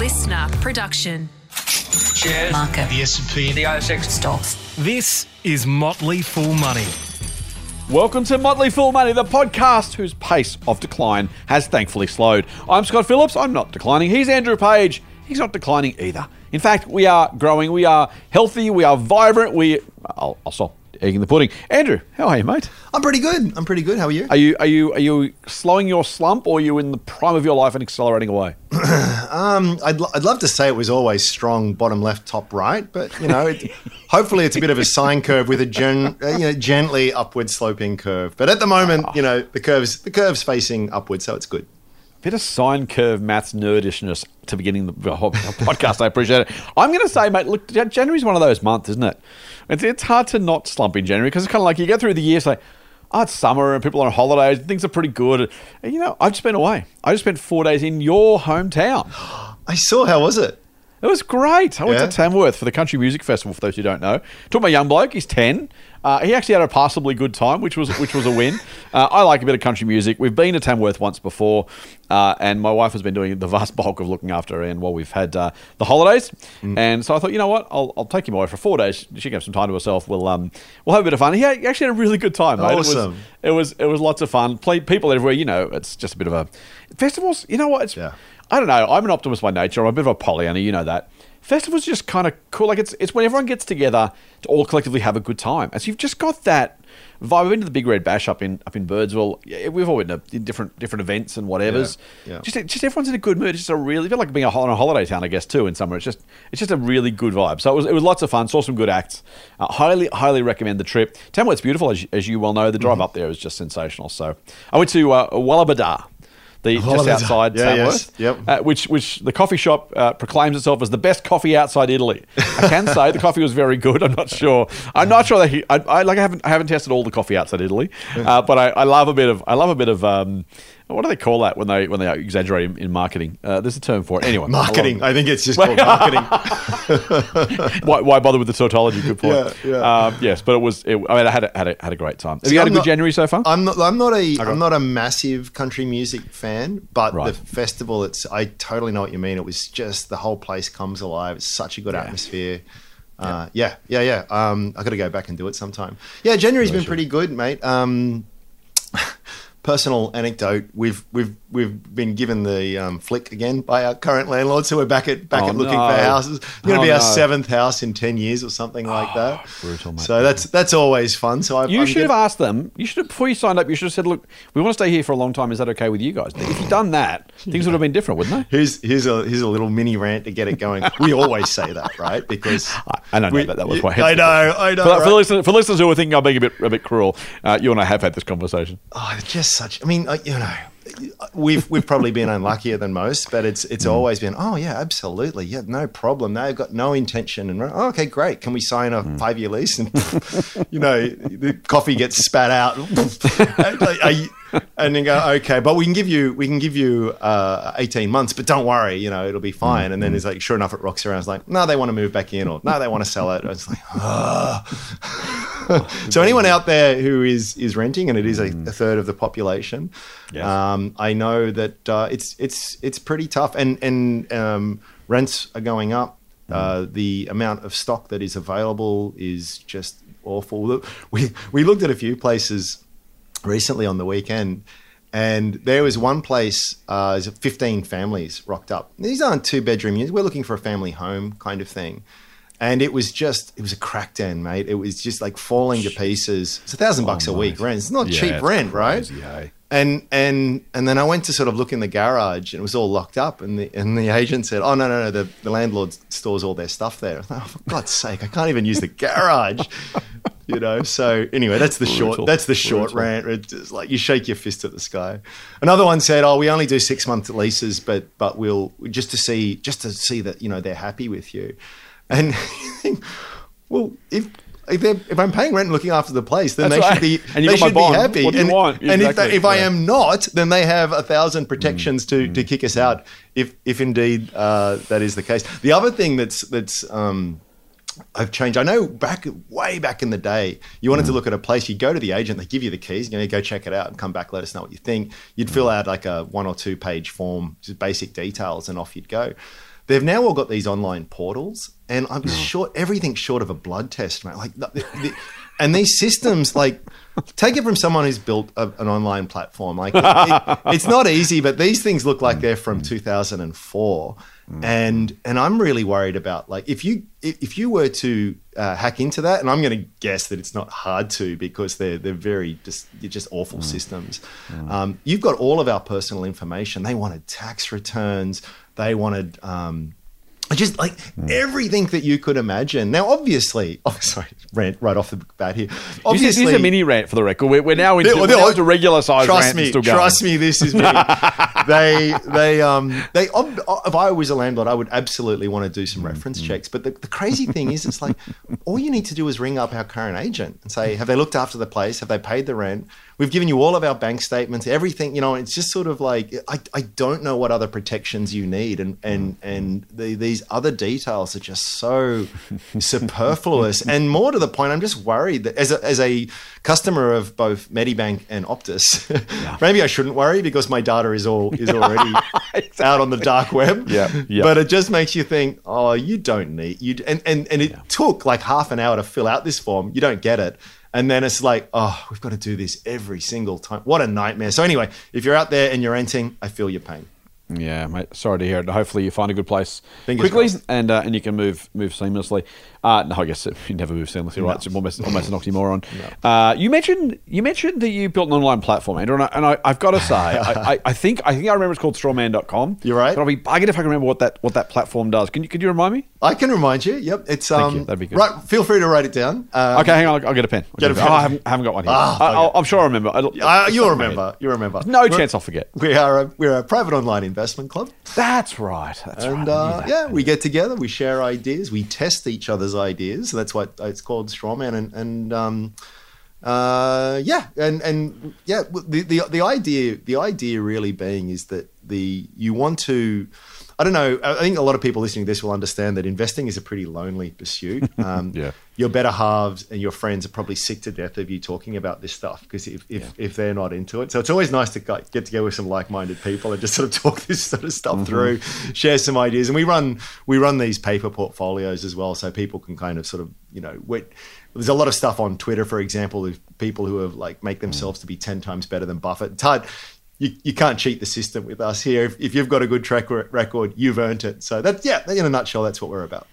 listener production. Shares, Market. the S&P, the ASX. Stocks. This is Motley Fool Money. Welcome to Motley Fool Money, the podcast whose pace of decline has thankfully slowed. I'm Scott Phillips. I'm not declining. He's Andrew Page. He's not declining either. In fact, we are growing. We are healthy. We are vibrant. We. I'll, I'll stop egging the pudding. Andrew, how are you, mate? I'm pretty good. I'm pretty good. How are you? Are you are you are you slowing your slump, or are you in the prime of your life and accelerating away? um, I'd, lo- I'd love to say it was always strong bottom left, top right, but you know, it, hopefully it's a bit of a sine curve with a gen, uh, you know, gently upward sloping curve. But at the moment, you know, the curves the curve's facing upward, so it's good. Bit of sine curve maths nerdishness to beginning the whole podcast. I appreciate it. I'm going to say, mate, look, Jan- January's one of those months, isn't it? It's, it's hard to not slump in January because it's kind of like you get through the year, it's like, oh, it's summer and people are on holidays, and things are pretty good. And, you know, I've just been away. I just spent four days in your hometown. I saw. How was it? It was great. I went Yeah? to Tamworth for the Country Music Festival. For those who don't know, took my young bloke. He's ten. Uh, he actually had a passably good time, which was which was a win. Uh, I like a bit of country music. We've been to Tamworth once before, uh, and my wife has been doing the vast bulk of looking after Ian while we've had uh, the holidays. Mm. And so I thought, you know what, I'll, I'll take him away for four days. She can have some time to herself. We'll um we'll have a bit of fun. He, had, he actually had a really good time. Mate. Awesome. It was, it was it was lots of fun. Play, people everywhere. You know, it's just a bit of a festivals. You know what? It's, Yeah. I don't know. I'm an optimist by nature. I'm a bit of a Pollyanna. You know that. Festivals just kind of cool. Like it's it's when everyone gets together to all collectively have a good time. And so you've just got that vibe. I've been to the Big Red Bash up in up in Birdsville. Yeah, We've all been to different different events and whatever's. Yeah, yeah. Just just everyone's in a good mood. It's just a really it's like being a, on a holiday town, I guess, too. In summer, it's just it's just a really good vibe. So it was it was lots of fun. Saw some good acts. Uh, highly highly recommend the trip. Tamworth's beautiful, as you, as you well know. The drive Mm-hmm. up there is just sensational. So I went to uh, Wallabadah. The, just outside Yeah, yes. Yep. uh, which which the coffee shop uh, proclaims itself as the best coffee outside Italy. I can say the coffee was very good. I'm not sure. I'm not sure that he. I, I like. I haven't. I haven't tested all the coffee outside Italy, uh, but I, I love a bit of. I love a bit of. Um, what do they call that when they when they exaggerate in, in marketing? Uh, there's a term for it. Anyway, Marketing. it. I think it's just called marketing. why, why bother with the tautology? Good point. Yeah, yeah. Um, yes, but it was. It, I mean, I had a, had a, had a great time. Have you had a I'm good not- January so far? I'm not. I'm not a. I'm not a massive country music fan, but Right. the festival. It's. I totally know what you mean. It was just the whole place comes alive. It's such a good atmosphere. Uh, yeah, yeah, yeah. Um, I got to go back and do it sometime. Yeah, January's been pretty good, mate. Um, personal anecdote: we've we've we've been given the um, flick again by our current landlord, so we're back at back Oh, at looking no. for houses. It's going to Oh, be our no. seventh house in ten years or something like that. brutal, mate, So that's that's always fun. So I've, You I'm should have asked them. You should have before you signed up. You should have said, "Look, we want to stay here for a long time. Is that okay with you guys?" If you'd done that, things would have been different, wouldn't they? Here's here's a here's a little mini rant to get it going. We always say that, right? Because I don't know we- that. That was y- my I know, I know. For, for, listeners, for listeners who are thinking I'm being a bit a bit cruel, uh, you and I have had this conversation. Oh, it's just such. I mean, you know, we've we've probably been unluckier than most, but it's it's mm. always been. Oh yeah, absolutely, yeah, no problem. They've got no intention, and oh, okay, great. Can we sign a mm. five year lease? And you know, the coffee gets spat out, are you- and then go okay, but we can give you we can give you uh, eighteen months, but don't worry, you know, it'll be fine. And then it's like, sure enough, it rocks around. It's like, no, they want to move back in, or no, they want to sell it. It's like, ah. so anyone out there who is is renting, and it is a, a third of the population, Yes. um, I know that uh, it's it's it's pretty tough, and and um, rents are going up. Uh, the amount of stock that is available is just awful. We we looked at a few places recently on the weekend, and there was one place. Uh, 15 families rocked up. These aren't two bedroom units. We're looking for a family home kind of thing. And it was just, it was a crack den, mate. It was just like falling to pieces. It's a thousand bucks a week rent. It's not Yeah, cheap rent, right? hey. And and and then I went to sort of look in the garage, and it was all locked up. And the and the agent said, "Oh no, no, no! The, the landlord stores all their stuff there." I was like, oh, for God's sake, I can't even use the garage, you know. So anyway, that's the Brutal. short. That's the short Brutal. rant. It's just like you shake your fist at the sky. Another one said, "Oh, we only do six month leases, but but we'll just to see just to see that you know they're happy with you." And well, if if, if I'm paying rent and looking after the place, then That's they right. should be And you they should be happy. What do you and want? and if, Exactly. they, if I am not, then they have a thousand protections to, to kick us out. If if indeed uh, that is the case. The other thing that's that's um, I've changed. I know back way back in the day, you wanted to look at a place. You go to the agent, they give you the keys. You know, go check it out and come back. Let us know what you think. You'd fill out like a one or two page form, just basic details, and off you'd go. they've now all got these online portals, and I'm short everything short of a blood test, mate. Like, the, the, and these systems, like, take it from someone who's built a, an online platform. Like, it, it, it's not easy, but these things look like they're from 2004 and and I'm really worried about like if you if you were to uh, hack into that, and I'm going to guess that it's not hard to because they're they're very just just awful systems. Um, you've got all of our personal information. They wanted tax returns. They wanted. Um, just like hmm. everything that you could imagine. Now, obviously, oh, sorry, rant right off the bat here. Obviously, this is a mini rant for the record. We're, we're now into, they- we're they- now into regular size Trust me, trust me, this is me. they, they, um, they. ob- If I was a landlord, I would absolutely want to do some reference hmm, hmm. checks. But the, the crazy thing is, it's like all you need to do is ring up our current agent and say, "Have they looked after the place? Have they paid the rent? We've given you all of our bank statements, everything." You know, it's just sort of like I, I don't know what other protections you need, and and and the, these other details are just so superfluous. and more to the point, I'm just worried that as a, as a customer of both Medibank and Optus, maybe I shouldn't worry because my data is all is already out on the dark web. Yeah, yeah. But it just makes you think, oh, you don't need you. And and and it took like half an hour to fill out this form. You don't get it. And then it's like, oh, we've got to do this every single time. What a nightmare. So anyway, if you're out there and you're renting, I feel your pain. Yeah, mate. Sorry to hear it. Hopefully, you find a good place Fingers quickly, crossed. and uh, and you can move move seamlessly. Uh, no, I guess you never move seamlessly, right? It's almost almost an oxymoron. Uh, you mentioned you mentioned that you built an online platform, Andrew, and, I, and I, I've got to say, I, I, I think I think I remember it's called Strawman.com. You're right. But I'll be bugging if I can remember what that what that platform does. Can you could you remind me? I can remind you. Yep, it's um. you. That'd be good. Right, feel free to write it down. Um, Okay, hang on. I'll, I'll get a pen. I'll Get a pen. pen. Oh, I haven't, I haven't got one here. Ah, I. I'm sure I remember. Uh, you'll in my head. remember. You remember. No We're- chance I'll forget. We are a, we're a private online investment club. That's right. That's and right. Uh, that. yeah, we get together, we share ideas, we test each other's ideas. That's what it's called, Strawman. And and um, uh, yeah, and and yeah, the, the the idea the idea really being is that the you want to. I don't know. I think a lot of people listening to this will understand that investing is a pretty lonely pursuit. Um, Yeah. Your better halves and your friends are probably sick to death of you talking about this stuff because if, if, if they're not into it. So it's always nice to like, get together with some like-minded people and just sort of talk this sort of stuff through, share some ideas. And we run we run these paper portfolios as well, so people can kind of sort of you know there's a lot of stuff on Twitter, for example, of people who have like make themselves to be ten times better than Buffett. It's hard. You, you can't cheat the system with us here. If, if you've got a good track record, you've earned it. So that yeah, in a nutshell, that's what we're about.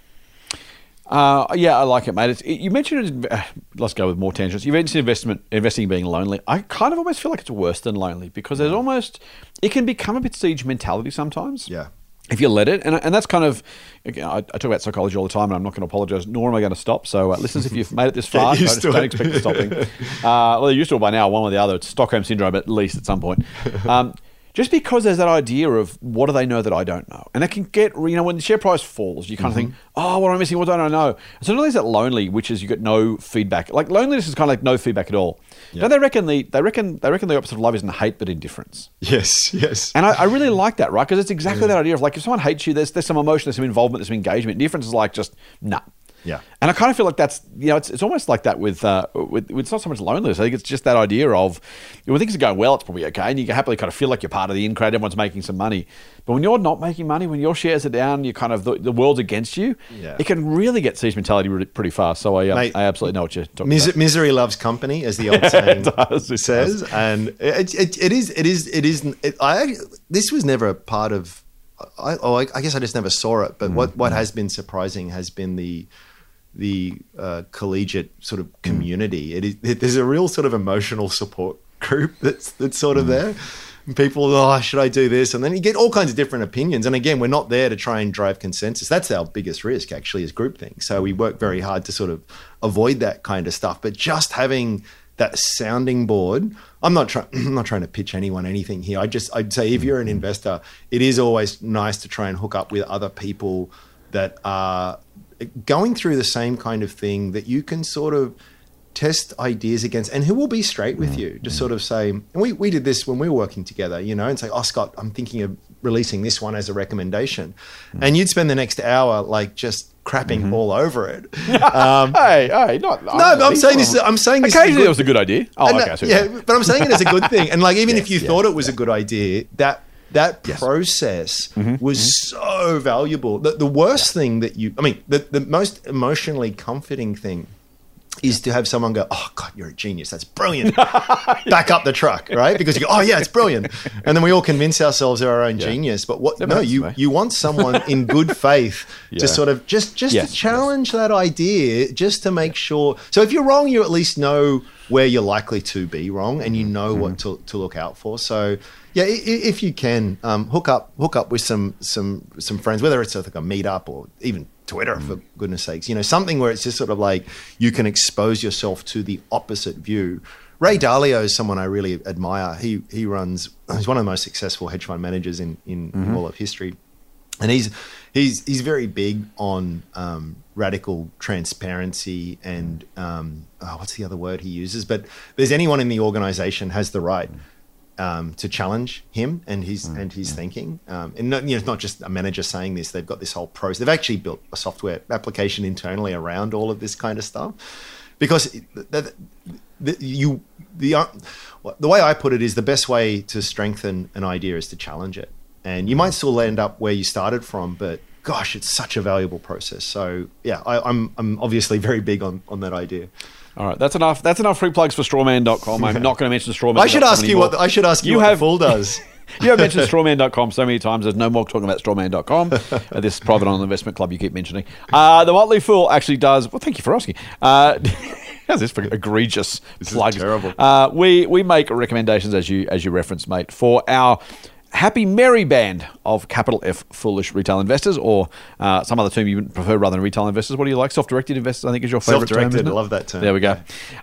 Uh, yeah, I like it, mate. It's, you mentioned, uh, let's go with more tangents. You mentioned investment, investing being lonely. I kind of almost feel like it's worse than lonely because there's almost, it can become a bit siege mentality sometimes. Yeah. If you let it, and, and that's kind of, again, I, I talk about psychology all the time, and I'm not going to apologize, nor am I going to stop. So, uh, listeners, if you've made it this far, don't, don't expect to stopping. Uh, well, they're used to it by now, one or the other. It's Stockholm syndrome, at least at some point. Um, just because there's that idea of what do they know that I don't know, and that can get you know when the share price falls, you kind of think, mm-hmm. oh, what am I missing? What don't I know? So not only is that lonely, which is you get no feedback. Like loneliness is kind of like no feedback at all. Don't they reckon the they reckon they reckon the opposite of love isn't hate but indifference. Yes, yes. And I, I really like that, right? Because it's exactly that idea of like if someone hates you, there's there's some emotion, there's some involvement, there's some engagement. Difference is like just nah. Yeah. And I kind of feel like that's you know it's, it's almost like that with uh with, with it's not so much loneliness. I think it's just that idea of when things are going well, it's probably okay, and you can happily kind of feel like you're part of the in crowd. Everyone's making some money, but when you're not making money, when your shares are down, you kind of the, the world's against you. Yeah. It can really get siege mentality really, pretty fast. So I uh, Mate, I absolutely know what you're talking Mis- about. misery loves company, as the old saying does, it says, and it, it, it is. It is. It is. It, I this was never a part of. I, oh, I, I guess I just never saw it. But what what has been surprising has been the the uh, collegiate sort of community. It is. It, there's a real sort of emotional support group that's that's sort of there. And people, oh, should I do this? And then you get all kinds of different opinions. And again, we're not there to try and drive consensus. That's our biggest risk, actually, is groupthink. So we work very hard to sort of avoid that kind of stuff. But just having that sounding board, I'm not trying. I'm not trying to pitch anyone anything here. I just, I'd say, if you're an investor, it is always nice to try and hook up with other people that are going through the same kind of thing that you can sort of test ideas against and who will be straight with you to sort of say and we, we did this when we were working together you know and say oh scott i'm thinking of releasing this one as a recommendation. And you'd spend the next hour like just crapping all over it. Um, hey, hey, not no but i'm saying this i'm saying this Occasionally, it was a good idea. Oh, okay. that- so you're yeah, but I'm saying it as a good thing. And like, even if you yes, thought it was a good idea, that that process was so valuable. The, the worst thing that you, I mean, the, the most emotionally comforting thing is to have someone go, "Oh God, you're a genius. That's brilliant." Back up the truck, right? Because you go, "Oh yeah, it's brilliant," and then we all convince ourselves of our own genius. But what? Never no, you you want someone in good faith Yeah. to sort of just just Yes, to challenge that idea, just to make sure. So if you're wrong, you at least know where you're likely to be wrong, and you know Mm-hmm. what to, to look out for. So. Yeah, if you can um, hook up, hook up with some some some friends, whether it's like a meetup or even Twitter, Mm. for goodness sakes, you know, something where it's just sort of like you can expose yourself to the opposite view. Ray Dalio is someone I really admire. He he runs. He's one of the most successful hedge fund managers in in Mm-hmm. all of history, and he's he's he's very big on um, radical transparency and um, oh, what's the other word he uses? But there's anyone in the organization has the right um, to challenge him and his and his thinking. Um, and not, you know, it's not just a manager saying this. They've got this whole process. They've actually built a software application internally around all of this kind of stuff, because it- the, the, you the uh, the way I put it is the best way to strengthen an idea is to challenge it, and you might still end up where you started from, but. Gosh, it's such a valuable process. So yeah, I, I'm I'm obviously very big on, on that idea. All right, that's enough. That's enough free plugs for strawman.com. I'm not going to mention strawman. I should ask you what I should ask you, You what have- the fool does. You have mentioned strawman.com so many times. There's no more talking about strawman.com. uh, this private online investment club you keep mentioning. Uh, the Motley Fool actually does. Well, thank you for asking. Uh, how's this for egregious This is terrible. Uh, we we make recommendations as you as you reference, mate, for our. Happy merry band of capital F foolish retail investors, or uh, some other term you prefer rather than retail investors. What do you like? Self-directed investors, I think, is your favorite term. Self-directed, isn't it? I love that term. There we go. Ju-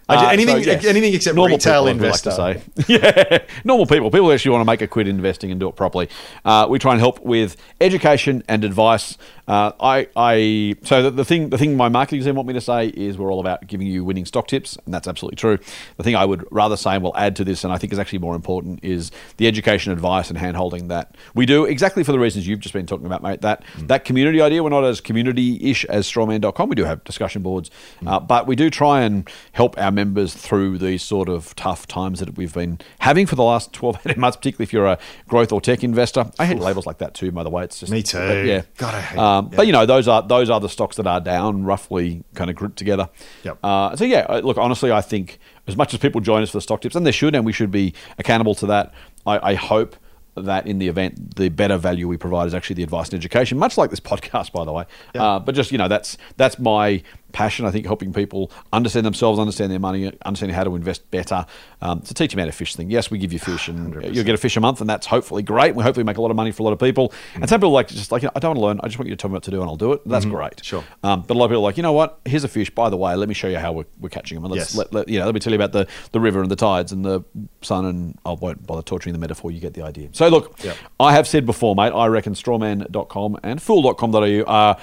Uh, anything- anything except normal retail people, as we investor. like to say. yeah, normal people, people who actually want to make a quid investing and do it properly. Uh, we try and help with education and advice. Uh, I, I, so the, the thing, the thing my marketing team want me to say is we're all about giving you winning stock tips, and that's absolutely true. The thing I would rather say and will add to this, and I think is actually more important, is the education, advice, and handholding that we do exactly for the reasons you've just been talking about, mate. That that community idea. We're not as community-ish as strawman.com. We do have discussion boards, uh, but we do try and help our members through these sort of tough times that we've been having for the last 12, 18 months, particularly if you're a growth or tech investor. I hate labels like that too, by the way. It's just Me too. yeah. God, I hate um, it. But you know, those are those are the stocks that are down, roughly kind of grouped together. Yep. Uh, so yeah, uh, look, honestly, I think as much as people join us for the stock tips, and they should, and we should be accountable to that. I, I hope that in the event, the better value we provide is actually the advice and education, much like this podcast, by the way. Uh, but just you know, that's that's my passion. I think helping people understand themselves, understand their money, understanding how to invest better. Um, to teach them how to fish thing. Yes, we give you fish, and you'll get a fish a month, and that's hopefully great. We hopefully make a lot of money for a lot of people. And some people like just like, you know, I don't want to learn. I just want you to tell me what to do, and I'll do it. That's great. Sure. Um, but a lot of people are like, you know what? Here's a fish. By the way, let me show you how we're, we're catching them. And let's Yes. let, let you know. Let me tell you about the, the river and the tides and the sun. And I won't bother torturing the metaphor. You get the idea. So look, Yep. I have said before, mate. I reckon strawman.com and fool.com.au are.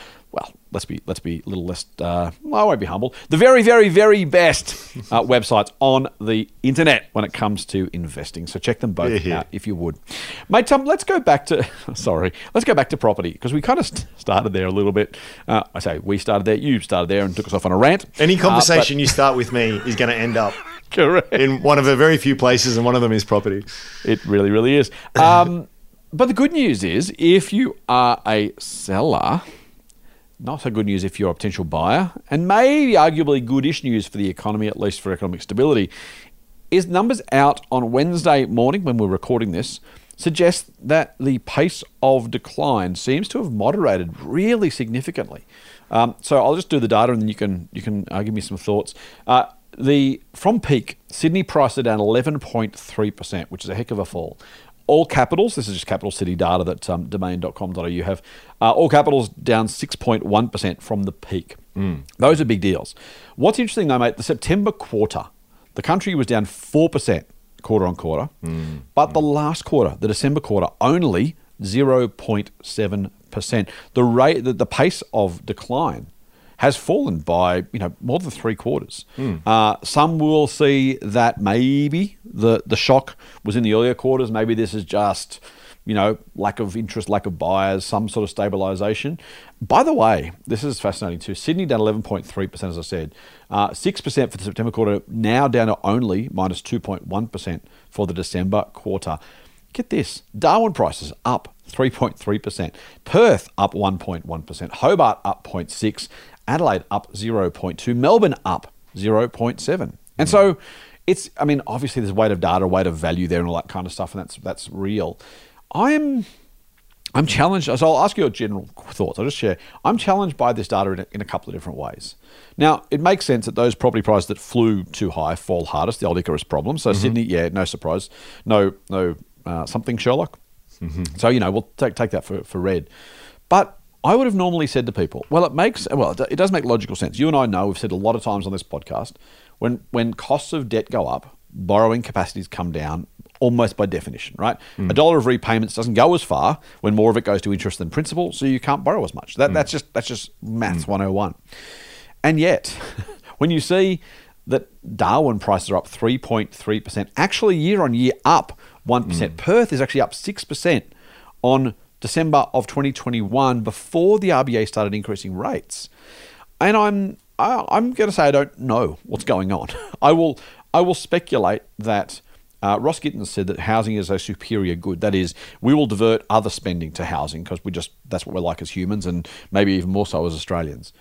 Let's be let's be a little less. Uh, well, I won't be humble. The very very very best uh, websites on the internet when it comes to investing. So check them both Yeah, out if you would, mate. Tom, let's go back to sorry. Let's go back to property because we kind of st- started there a little bit. Uh, I say we started there. You started there and took us off on a rant. Any Uh, but- conversation you start with me is going to end up correct. in one of the very few places, and one of them is property. It really, really is. Um, but the good news is, if you are a seller, not so good news if you're a potential buyer, and maybe arguably goodish news for the economy, at least for economic stability, is numbers out on Wednesday morning when we're recording this suggest that the pace of decline seems to have moderated really significantly. Um, so I'll just do the data, and then you can you can uh, give me some thoughts. Uh, the from peak, Sydney priced it down 11.3 percent, which is a heck of a fall. All capitals, this is just capital city data that um, domain.com.au have. Uh, all capitals down 6.1% from the peak. Those are big deals. What's interesting though, mate, the September quarter, the country was down 4% quarter on quarter, but the last quarter, the December quarter, only 0.7%. The rate, the, the pace of decline has fallen by you know more than three quarters. Uh, some will see that maybe the the shock was in the earlier quarters. Maybe this is just you know lack of interest, lack of buyers, some sort of stabilization. By the way, this is fascinating too. Sydney down eleven point three percent, as I said, uh, six percent for the September quarter. Now down to only minus two point one percent for the December quarter. Get this Darwin prices up 3.3%, Perth up 1.1%, Hobart up 0.6, Adelaide up 0.2, Melbourne up 0.7. And so it's, I mean, obviously there's weight of data, weight of value there, and all that kind of stuff, and that's that's real. I'm I'm challenged. So I'll ask you your general thoughts. I'll just share. I'm challenged by this data in a, in a couple of different ways. Now, it makes sense that those property prices that flew too high fall hardest. The old Icarus problem. So Sydney, yeah, no surprise. No, no uh, something Sherlock. So you know we'll take take that for for read. But I would have normally said to people, well, it makes well, it does make logical sense. You and I know we've said a lot of times on this podcast when when costs of debt go up, borrowing capacities come down almost by definition, right? Hmm. A dollar of repayments doesn't go as far when more of it goes to interest than principal, so you can't borrow as much. That, hmm. That's just that's just maths hmm. 101. And yet, when you see that Darwin prices are up 3.3%, actually year on year up 1%. Perth is actually up 6% on December of 2021 before the RBA started increasing rates. And I'm I, I'm going to say I don't know what's going on. I will I will speculate that uh, Ross Gittins said that housing is a superior good. That is, we will divert other spending to housing because we just that's what we're like as humans, and maybe even more so as Australians.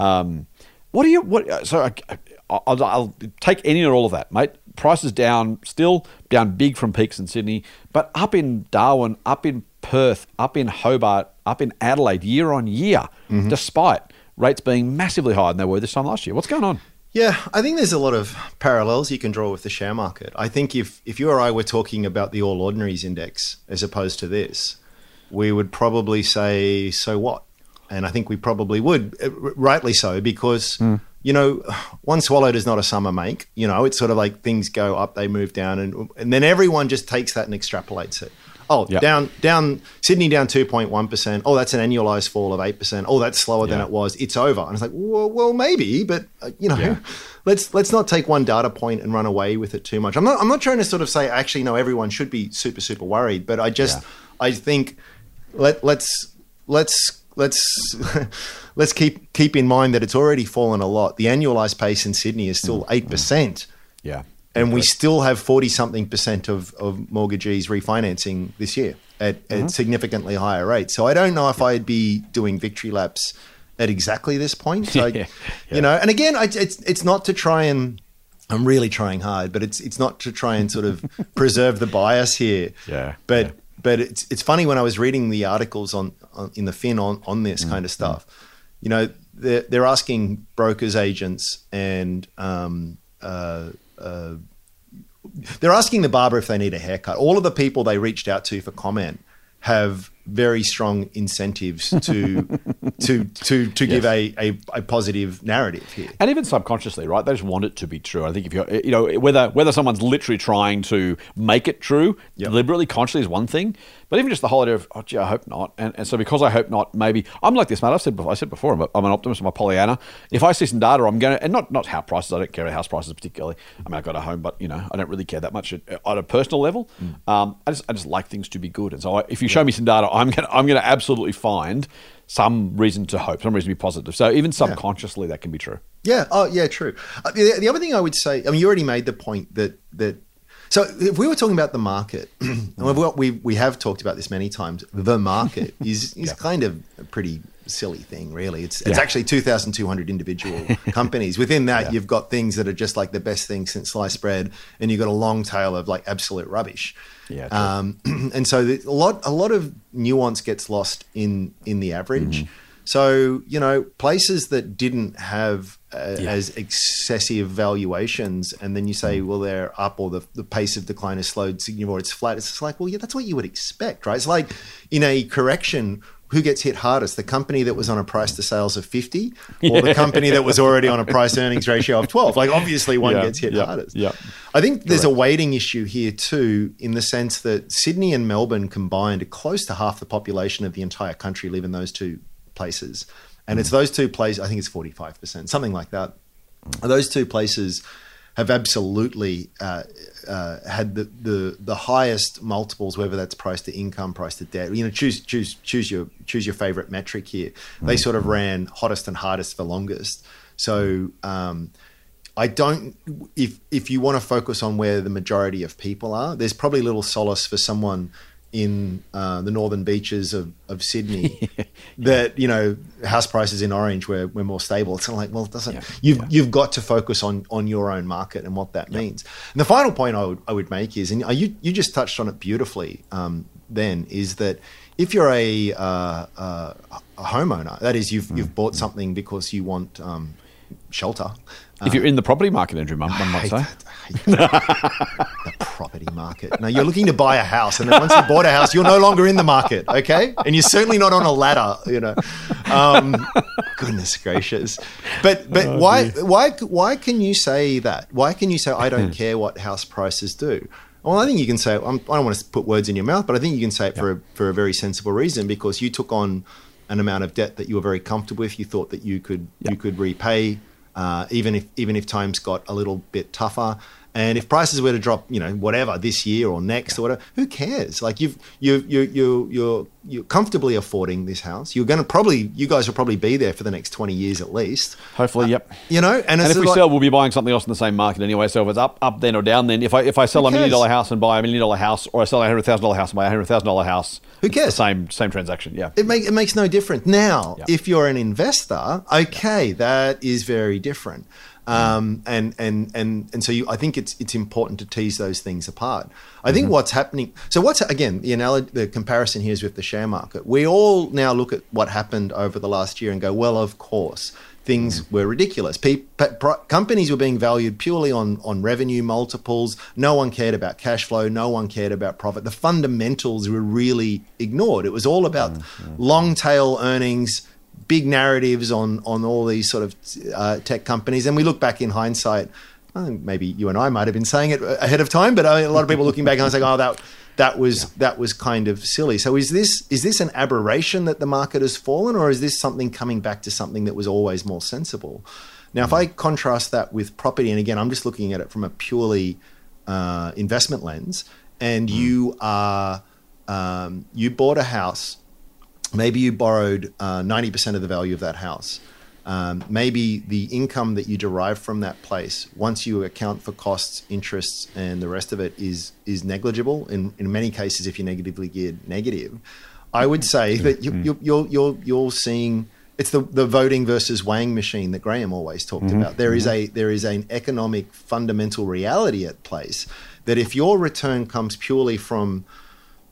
Um, what do you what? So I, I'll, I'll take any or all of that, mate. Prices down, still down big from peaks in Sydney, but up in Darwin, up in Perth, up in Hobart, up in Adelaide, year on year, despite rates being massively higher than they were this time last year. What's going on? Yeah, I think there's a lot of parallels you can draw with the share market. I think if, if you or I were talking about the All Ordinaries Index as opposed to this, we would probably say, so what? And I think we probably would, uh, rightly so, because, you know, one swallow does not a summer make. You know, it's sort of like things go up, they move down, and, and then everyone just takes that and extrapolates it. Oh, Yeah. down, down, Sydney down 2.1%. Oh, that's an annualized fall of 8%. Oh, that's slower than it was. It's over. And it's like, well, well maybe, but, uh, you know, let's let's not take one data point and run away with it too much. I'm not I'm not trying to sort of say actually no everyone should be super super worried, but I just Yeah. I think let let's let's let's let's keep keep in mind that it's already fallen a lot. The annualized pace in Sydney is still 8%. Yeah. And we still have 40 something percent of, of mortgagees refinancing this year at, at significantly higher rates. So I don't know if I'd be doing victory laps at exactly this point. So Yeah. You know, and again, I, it's it's not to try and I'm really trying hard, but it's it's not to try and sort of preserve the bias here. Yeah, But yeah. but it's it's funny when I was reading the articles on, on in the Fin on on this Mm, kind of stuff. You know, they're they're asking brokers, agents, and um, uh, uh, they're asking the barber if they need a haircut. All of the people they reached out to for comment have very strong incentives to to to to give a, a, a positive narrative here. And even subconsciously, right? They just want it to be true. I think if you're, you know, whether whether someone's literally trying to make it true Yep. deliberately, consciously is one thing, but even just the whole idea of, oh, gee, I hope not. And, and so because I hope not, maybe I'm like this, mate. I've said before. I said before, I'm, a, I'm an optimist. I'm a Pollyanna. If I see some data, I'm going to, and not not house prices. I don't care about house prices particularly. I mean, I've got a home, but you know, I don't really care that much at, at a personal level. Um, I just I just like things to be good. And so I, if you show me some data, I'm gonna I'm gonna absolutely find some reason to hope, some reason to be positive. So even subconsciously, that can be true. Yeah. Oh, yeah. True. Uh, the, the other thing I would say, I mean, you already made the point that that. So if we were talking about the market, and we've, we we have talked about this many times, the market is is kind of pretty silly thing, really. It's it's Yeah. actually two thousand two hundred individual companies. Within that, you've got things that are just like the best thing since sliced bread, and you've got a long tail of like absolute rubbish. Yeah. Um, and so a lot a lot of nuance gets lost in in the average. Mm-hmm. So you know places that didn't have uh, Yeah. as excessive valuations, and then you say, well, they're up, or the, the pace of decline has slowed or it's flat. It's like, well, yeah, that's what you would expect, right? It's like in a correction. Who gets hit hardest? The company that was on a price to sales of 50 or the company that was already on a price earnings ratio of 12? Like, obviously, one Yeah, gets hit yeah, hardest. yeah. I think there's a weighting issue here too, in the sense that Sydney and Melbourne combined close to half the population of the entire country live in those two places, and it's those two places. I think it's forty five percent, something like that. Those two places have absolutely uh, uh, had the, the the highest multiples, whether that's price to income, price to debt. You know, choose choose choose your choose your favorite metric here. They sort of ran hottest and hardest for longest. So. Um, I don't. If if you want to focus on where the majority of people are, there's probably little solace for someone in uh, the northern beaches of, of Sydney that you know house prices in Orange where we're more stable. It's like well, it doesn't Yeah. you've Yeah. you've got to focus on on your own market and what that means. And the final point I would I would make is, and you you just touched on it beautifully. Um, then is that if you're a uh, uh, a homeowner, that is you've you've bought something because you want um, shelter. If you're in the property market, Andrew, one, one might say. that. I hate that. the property market. No, you're looking to buy a house, and then once you bought a house, you're no longer in the market, okay? And you're certainly not on a ladder, you know. Um, goodness gracious! But but Oh, why why why can you say that? Why can you say I don't care what house prices do? Well, I think you can say I'm, I don't want to put words in your mouth, but I think you can say it for a, for a very sensible reason because you took on an amount of debt that you were very comfortable with. You thought that you could you could repay uh, even if even if times got a little bit tougher. And if prices were to drop, you know, whatever this year or next or whatever, who cares? Like you've you you you you're you're comfortably affording this house. You're going to probably you guys will probably be there for the next twenty years at least. Hopefully, yep. You know, and, And if we like- sell, we'll be buying something else in the same market anyway. So if it's up, up then or down, then if I if I sell a million dollar house and buy a million dollar house, or I sell a hundred thousand dollar house and buy a hundred thousand dollar house, Who cares? same same transaction. Yeah. it, make, it makes no difference. Now, Yeah. if you're an investor, okay, that is very different. Um, and and and and so you, I think it's it's important to tease those things apart. I think what's happening. So what's again the analogy, the comparison here is with the share market. We all now look at what happened over the last year and go, well, of course. Things mm. were ridiculous. Pe- pe- pro- companies were being valued purely on, on revenue multiples. No one cared about cash flow. No one cared about profit. The fundamentals were really ignored. It was all about mm, long tail earnings, big narratives on on all these sort of uh, tech companies. And we look back in hindsight. I think maybe you and I might have been saying it ahead of time, but I mean, a lot of people looking back and saying, "Oh, that that was that was kind of silly." So is this is this an aberration that the market has fallen, or is this something coming back to something that was always more sensible? Now, if I contrast that with property, and again, I'm just looking at it from a purely uh, investment lens, and you are um, you bought a house maybe you borrowed uh, 90% of the value of that house. Um, maybe the income that you derive from that place, once you account for costs, interests, and the rest of it, is is negligible. In in many cases, if you're negatively geared, negative. I would mm-hmm. say that you, mm-hmm. you, you're you're you're seeing it's the the voting versus weighing machine that Graham always talked mm-hmm. about. There is a there is an economic fundamental reality at place that if your return comes purely from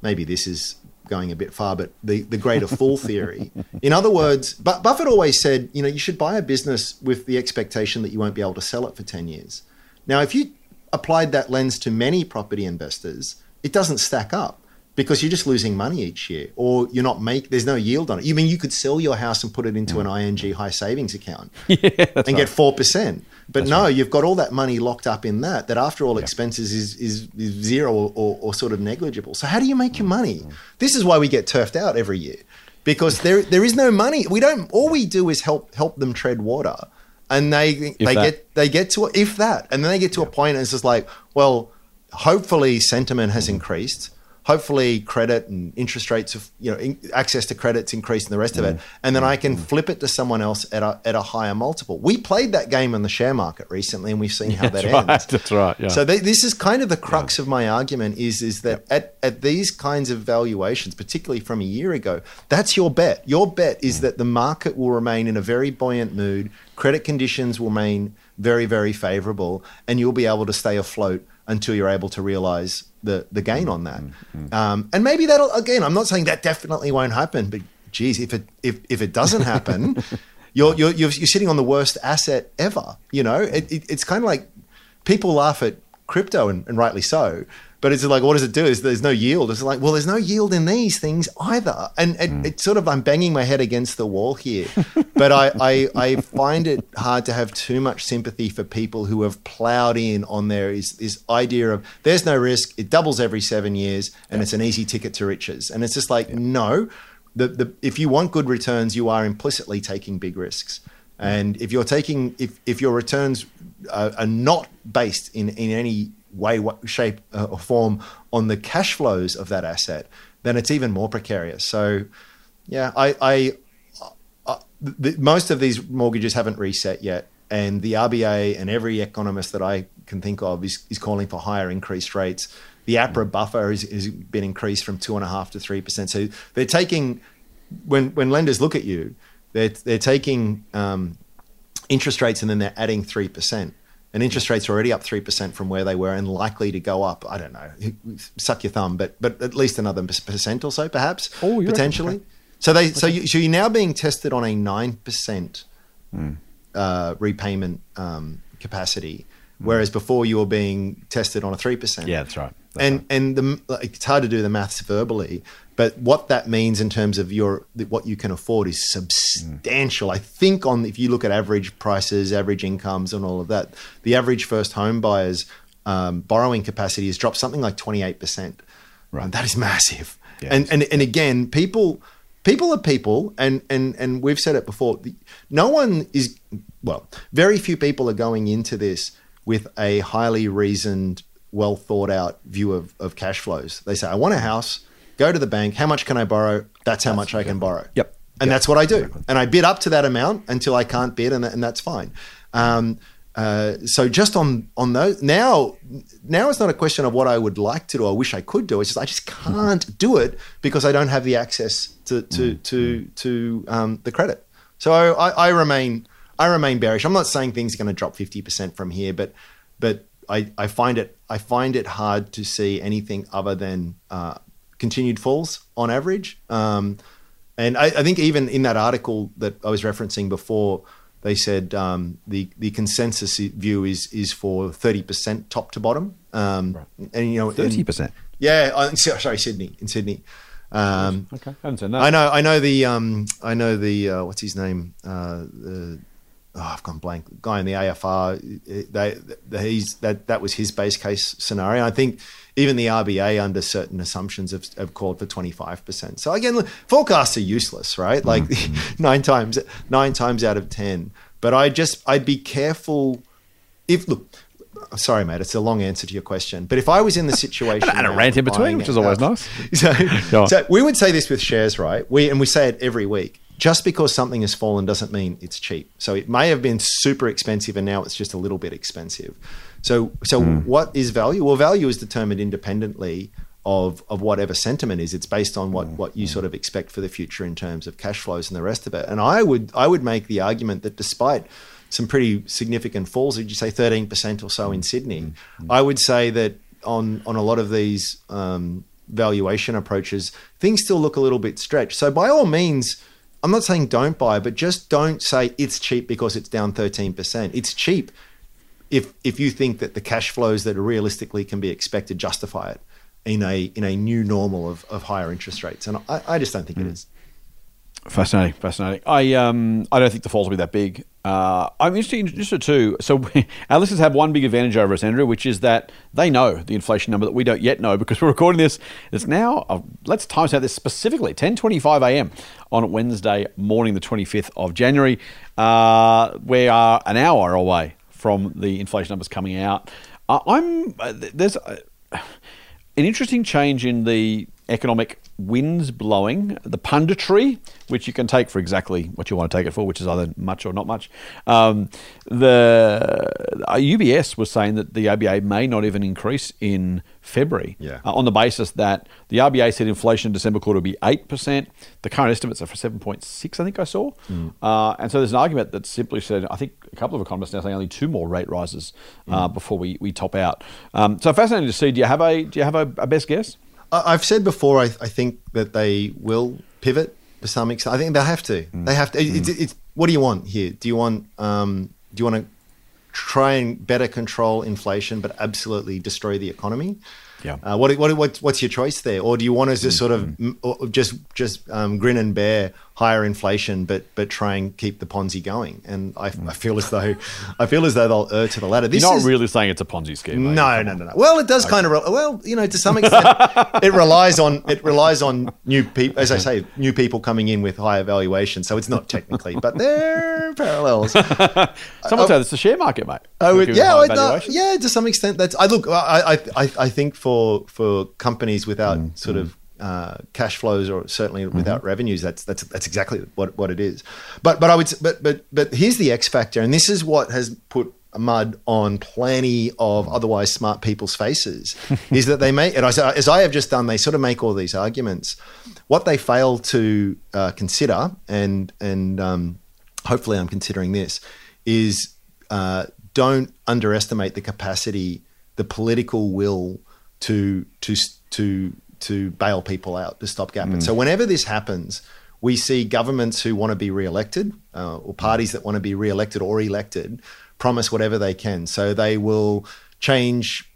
maybe this is going a bit far, but the, the greater fool theory. In other words, but Buffett always said, you know, you should buy a business with the expectation that you won't be able to sell it for 10 years. Now, if you applied that lens to many property investors, it doesn't stack up because you're just losing money each year or you're not make there's no yield on it. You mean you could sell your house and put it into an ING high savings account and get 4%. But no, you've got all that money locked up in that, that after all expenses is, is, is zero or, or, or sort of negligible. So how do you make your money? This is why we get turfed out every year because there, there is no money. We don't, all we do is help, help them tread water. And they, they that. get, they get to, if that, and then they get to a point and it's just like, well, hopefully sentiment has increased. Hopefully, credit and interest rates, have, you know, in, access to credits increased and the rest of it, mm. and then mm. I can mm. flip it to someone else at a, at a higher multiple. We played that game in the share market recently, and we've seen how that right. ends. That's right. Yeah. So th- this is kind of the crux of my argument is is that at, at these kinds of valuations, particularly from a year ago, that's your bet. Your bet is that the market will remain in a very buoyant mood, credit conditions will remain very very favorable, and you'll be able to stay afloat until you're able to realize the the gain on that. Mm, mm, mm. Um, and maybe that'll again. I'm not saying that definitely won't happen, but geez, if it if if it doesn't happen. You're, you're, you're, you're sitting on the worst asset ever. You know, it, it, it's kind of like people laugh at crypto and, and rightly so. But it's like, what does it do? Is there's no yield? It's like, well, there's no yield in these things either. And it, hmm. it's sort of I'm banging my head against the wall here. but I, I I find it hard to have too much sympathy for people who have plowed in on there is this idea of there's no risk, it doubles every seven years, and it's an easy ticket to riches. And it's just like, no. The, the, if you want good returns, you are implicitly taking big risks. And if you're taking, if, if your returns are, are not based in, in any way, wa- shape, uh, or form on the cash flows of that asset, then it's even more precarious. So, yeah, I, I, uh, the, most of these mortgages haven't reset yet. and the RBA and every economist that I can think of is, is calling for higher increased rates. The APRA buffer has, has been increased from two and a half to three percent. So they're taking when when lenders look at you, they're they're taking um, interest rates and then they're adding three percent. And interest rates are already up three percent from where they were, and likely to go up. I don't know, suck your thumb, but but at least another percent or so, perhaps Oh, potentially. Okay. So they so you so you're now being tested on a nine percent uh, repayment um, capacity, whereas before you were being tested on a three percent. Yeah, that's right. That's and right. and the like, it's hard to do the maths verbally, but what that means in terms of your what you can afford is substantial. I think on if you look at average prices, average incomes, and all of that, the average first home buyers um, borrowing capacity has dropped something like twenty eight percent. Right, that is massive. Yeah, and and and again, people people are people, and and and we've said it before. No one is well. Very few people are going into this with a highly reasoned, well thought out view of of cash flows. They say, "I want a house. Go to the bank. How much can I borrow? That's how much I can borrow." Yep. And Yep. that's what I do. And I bid up to that amount until I can't bid, and, and that's fine. Um, uh, so just on on those now, now it's not a question of what I would like to do. I wish I could do. It's just I just can't do it because I don't have the access to to to to um, the credit. So I, I remain I remain bearish. I'm not saying things are going to drop 50 percent from here, but but I, I find it I find it hard to see anything other than uh, continued falls on average. Um, and I, I think even in that article that I was referencing before, they said um, the the consensus view is is for thirty percent top to bottom. Um, And you know, Thirty percent. Yeah, uh, sorry, Sydney in Sydney. Um, Okay, I haven't seen that. I know, I know the, um, I know the, uh, what's his name? Uh, the, oh, I've gone blank. Guy in the AFR. They, they, he's that that was his base case scenario. I think even the RBA, under certain assumptions, have, have called for twenty five percent. So again, look, forecasts are useless, right? Like mm-hmm. nine times, nine times out of ten. But I just, I'd be careful. If look. Sorry, mate. It's a long answer to your question, but if I was in the situation And a rant in between, which is always nice. so, so we would say this with shares, right? We and we say it every week. Just because something has fallen doesn't mean it's cheap. So it may have been super expensive and now it's just a little bit expensive. So so Hmm. what is value? Well, value is determined independently of of whatever sentiment is. It's based on Hmm. what what you sort of expect for the future in terms of cash flows and the rest of it. And I would I would make the argument that despite some pretty significant falls, did you say 13% or Hmm. so in Sydney? I would say that on on a lot of these um, valuation approaches, things still look a little bit stretched. So by all means, I'm not saying don't buy, but just don't say it's cheap because it's down 13%. It's cheap if if you think that the cash flows that realistically can be expected justify it in a in a new normal of, of higher interest rates. And I, I just don't think it is. Fascinating, fascinating. I um I don't think the falls will be that big. Uh, I'm interested, too. So our listeners have one big advantage over us, Andrew, which is that they know the inflation number that we don't yet know because we're recording this. It's now uh, let's timestamp this specifically 10:25 a.m. on Wednesday morning, the 25th of January. Uh, we are an hour away from the inflation numbers coming out. Uh, I'm uh, there's. Uh, an interesting change in the economic winds blowing, the punditry, which you can take for exactly what you want to take it for, which is either much or not much. Um, the uh, UBS was saying that the RBA may not even increase in February Yeah. uh, on the basis that the RBA said inflation in December quarter would be 8%. The current estimates are for 7.6, I think I saw. Uh, and so there's an argument that simply said, I think a couple of economists now saying only two more rate rises uh, before we, we top out. Um, so fascinating to see. Do you have a, do you have a, a best guess? I've said before, I, I think that they will pivot to some extent. I think they have to. They have to. It's, it's, what do you want here? Do you want um, do you want to try and better control inflation, but absolutely destroy the economy? Yeah. Uh, what, what, what, what's your choice there? Or do you want to just sort of m- just just um, grin and bear higher inflation, but but try and keep the Ponzi going? And I, I feel as though I feel as though they'll err to the latter. This You're not is, really saying it's a Ponzi scheme. no, no, no, no. Well, it does kind of. Re- well, you know, to some extent, it relies on it relies on new people, as I say, new people coming in with higher valuation. So it's not technically, but there are parallels. Someone said it's the share market, mate. I would, yeah, I- yeah. To some extent, that's. I look. I, I, I, I think for for companies without Mm, sort of uh, cash flows or certainly without revenues, that's that's that's exactly what, what it is. But but I would but but but here's the X factor, and this is what has put mud on plenty of otherwise smart people's faces is that they make and I, as I have just done they sort of make all these arguments. What they fail to uh, consider and and um, hopefully I'm considering this is uh, don't underestimate the capacity the political will to to to to bail people out to stop gap. And so whenever this happens, we see governments who want to be re-elected uh, or parties that want to be re-elected or elected promise whatever they can. So they will change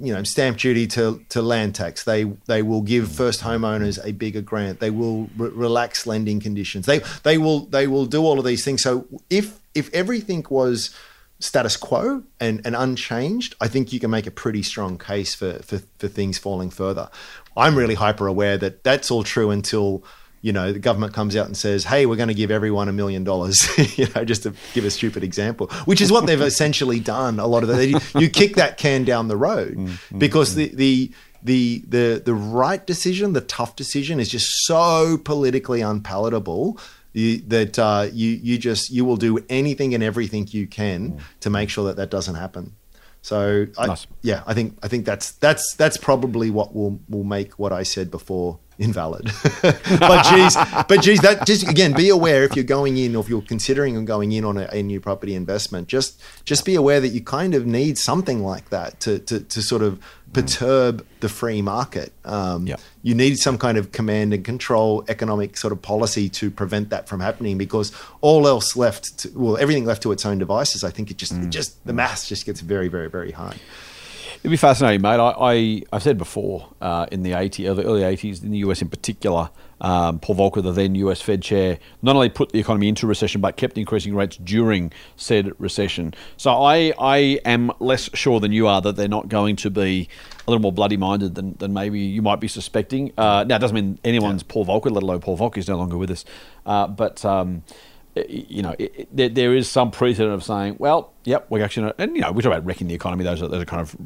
you know stamp duty to, to land tax. They they will give first homeowners a bigger grant. They will re- relax lending conditions. They they will they will do all of these things. So if if everything was status quo and, and unchanged, I think you can make a pretty strong case for, for for things falling further. I'm really hyper aware that that's all true until you know the government comes out and says, "Hey, we're going to give everyone a million dollars," you know, just to give a stupid example, which is what they've essentially done. A lot of that, you, you kick that can down the road mm-hmm. because the mm-hmm. the the the the right decision, the tough decision, is just so politically unpalatable you, that uh, you you just you will do anything and everything you can to make sure that that doesn't happen. So I, Nice. yeah, I think I think that's that's that's probably what will will make what I said before invalid. but geez, but geez, that just again be aware if you're going in or if you're considering on going in on a, a new property investment, just just be aware that you kind of need something like that to to, to sort of perturb the free market. Um, Yeah. You need some kind of command and control economic sort of policy to prevent that from happening because all else left, to, well, everything left to its own devices, I think it just, it just the maths just gets very, very, very hard. It'd be fascinating, mate. I, I I've said before uh, in the 80, the early eighties in the US in particular, um, Paul Volcker, the then US Fed chair, not only put the economy into recession but kept increasing rates during said recession. So I I am less sure than you are that they're not going to be a little more bloody minded than, than maybe you might be suspecting. Uh, now it doesn't mean anyone's Paul Volcker, let alone Paul Volcker is no longer with us, uh, but. Um, you know, it, it, there, there is some precedent of saying, well, yep, we're actually, not, and you know, we talk about wrecking the economy. Those are those are kind of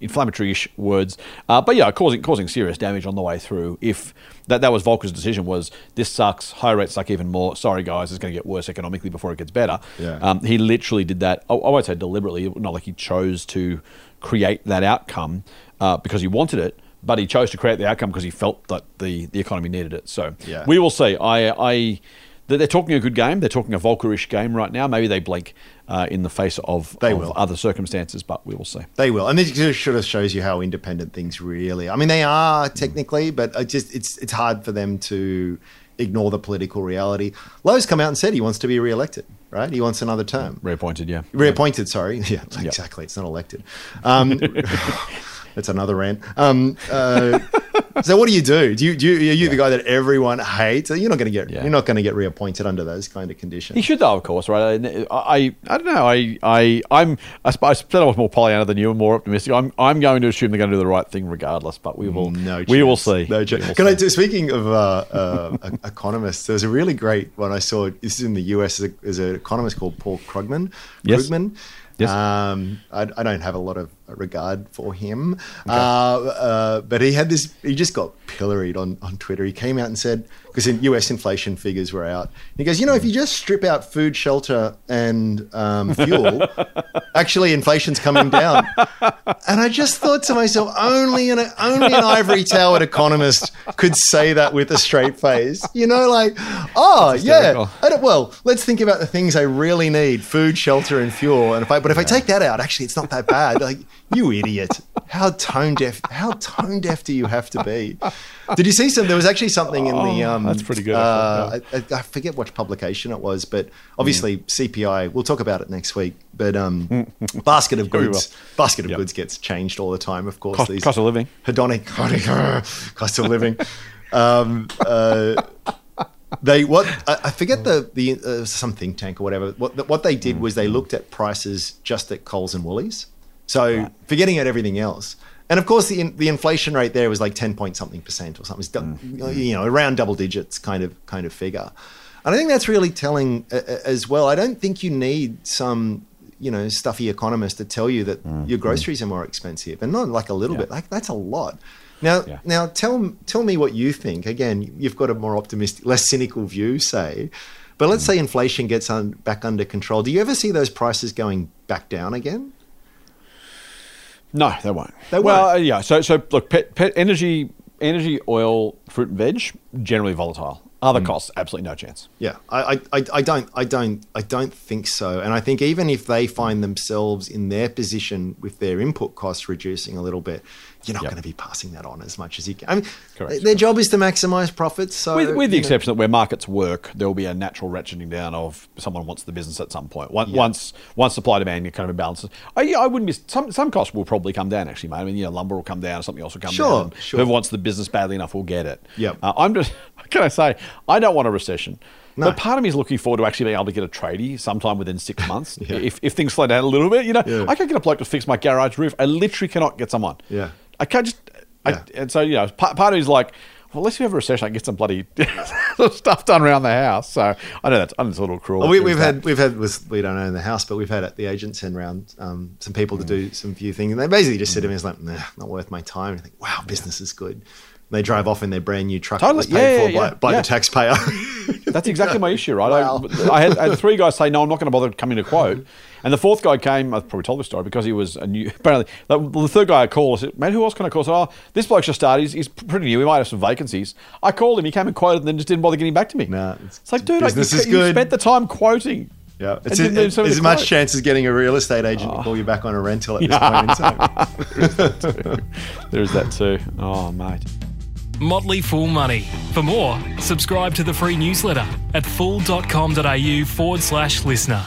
inflammatory-ish words, uh, but yeah, causing causing serious damage on the way through. If that that was Volcker's decision was this sucks, higher rates suck even more. Sorry guys, it's going to get worse economically before it gets better. Yeah. Um, he literally did that. I, I won't say deliberately, not like he chose to create that outcome uh, because he wanted it. But he chose to create the outcome because he felt that the, the economy needed it. So Yeah. we will see. I, I they're they're talking a good game. They're talking a Volckerish game right now. Maybe they blink uh, in the face of, They of will. other circumstances, but we will see. They will, and this just sort of shows you how independent things really. I mean, they are technically, but I just it's it's hard for them to ignore the political reality. Lowe's come out and said he wants to be re-elected. Right, he wants another term. Reappointed, yeah. Reappointed, sorry. Yeah, exactly. It's not elected. Um, that's another rant. Um, uh, so, what do you do? Do you, do you are you the guy that everyone hates? You're not going to get Yeah. you're not going to get reappointed under those kind of conditions. He should though, of course, right? I, I, I don't know. I, I, I'm. I I said I was more Pollyanna than you, and more optimistic. I'm, I'm going to assume they're going to do the right thing regardless. But we will, No, we will see. No chance. Can I do, speaking of uh, uh, economists, there's a really great one I saw. This is in the US. There's, an economist called Paul Krugman. Yes. Krugman. Yes. Um, I, I don't have a lot of regard for him, uh, uh, but he had this. He just got pilloried on, on Twitter. He came out and said because in US inflation figures were out. He goes, you know, if you just strip out food, shelter, and um, fuel, actually inflation's coming down. And I just thought to myself, only an only an ivory towered economist could say that with a straight face. You know, like, oh yeah. Well, let's think about the things I really need: food, shelter, and fuel. And if I, but if I take that out, actually, it's not that bad. Like, you idiot! How tone deaf? How tone deaf do you have to be? Did you see some? There was actually something in the. Oh, Um, that's pretty good, I Uh, I, I, I forget which publication it was, but obviously Mm. CPI. We'll talk about it next week. But um, basket of goods, basket of Yep. goods gets changed all the time. Of course, Cost- these cost of living. hedonic cost of living. Um, uh, they what I, I forget the the uh, some think tank or whatever. What what they did was they looked at prices just at Coles and Woolies. So forgetting at everything else. And of course, the in, the inflation rate there was like ten point something percent or something. Dou- mm. You know, around double digits kind of kind of figure. And I think that's really telling as well. I don't think you need some you know stuffy economist to tell you that mm. your mm. groceries are more expensive, and not like a little bit. Like that's a lot. Now, Yeah. now tell tell me what you think. Again, you've got a more optimistic, less cynical view, say. But let's say inflation gets un, back under control. Do you ever see those prices going back down again? No, they won't. They well, won't. uh, yeah. So, so look, pet, pet energy, energy, oil, fruit and veg, generally volatile. Other Mm. costs, absolutely no chance. Yeah, I, I- I don't, I don't, I don't think so. And I think even if they find themselves in their position with their input costs reducing a little bit, you're not Yep. going to be passing that on as much as you can. I mean, Correct, their job is to maximize profits. So, with, with the know, exception that where markets work, there will be a natural ratcheting down of someone wants the business at some point. Once Yeah. once, once supply demand kind of imbalances, I, I wouldn't be some some costs will probably come down. Actually, mate. I mean, you know, lumber will come down, or something else will come Sure, down. sure. Whoever wants the business badly enough will get it. Yep. Uh, I'm just can I say I don't want a recession. No. But part of me is looking forward to actually being able to get a tradie sometime within six months. Yeah. if, if things slow down a little bit, you know, Yeah. I can't get a bloke to fix my garage roof. I literally cannot get someone. Yeah. I can't just. I, and so you know, part, part of me is like, well, unless you have a recession, I can get some bloody stuff done around the house. So I know that's, I know it's a little cruel. Well, we, to do we've that. had we've had with we don't own the house, but we've had at the agents send round um, some people Mm. to do some few things, and they basically just said to me, "It's like, nah, not worth my time." And I think, wow, business is good. They drive off in their brand new truck Totally. that was paid Yeah, for yeah, by, yeah. by the taxpayer. That's exactly my issue, right? Wow. I, I, had, I had three guys say, "No, I'm not going to bother coming to quote," and the fourth guy came. I probably told this story because he was a new. Apparently, the, the third guy I called, I said, "Man, who else can I call?" I said, "Oh, this bloke's just started. He's, he's pretty new. We might have some vacancies." I called him. He came and quoted, and then just didn't bother getting back to me. Nah, it's- it's like, dude, like, business you, you spent the time quoting. yeah, it's, a, do some as the much quote. chance as getting a real estate agent to ah. call you back on a rental at this point in time. There is that too. Oh, mate. Motley Fool Money. For more, subscribe to the free newsletter at fool.com.au forward slash listener.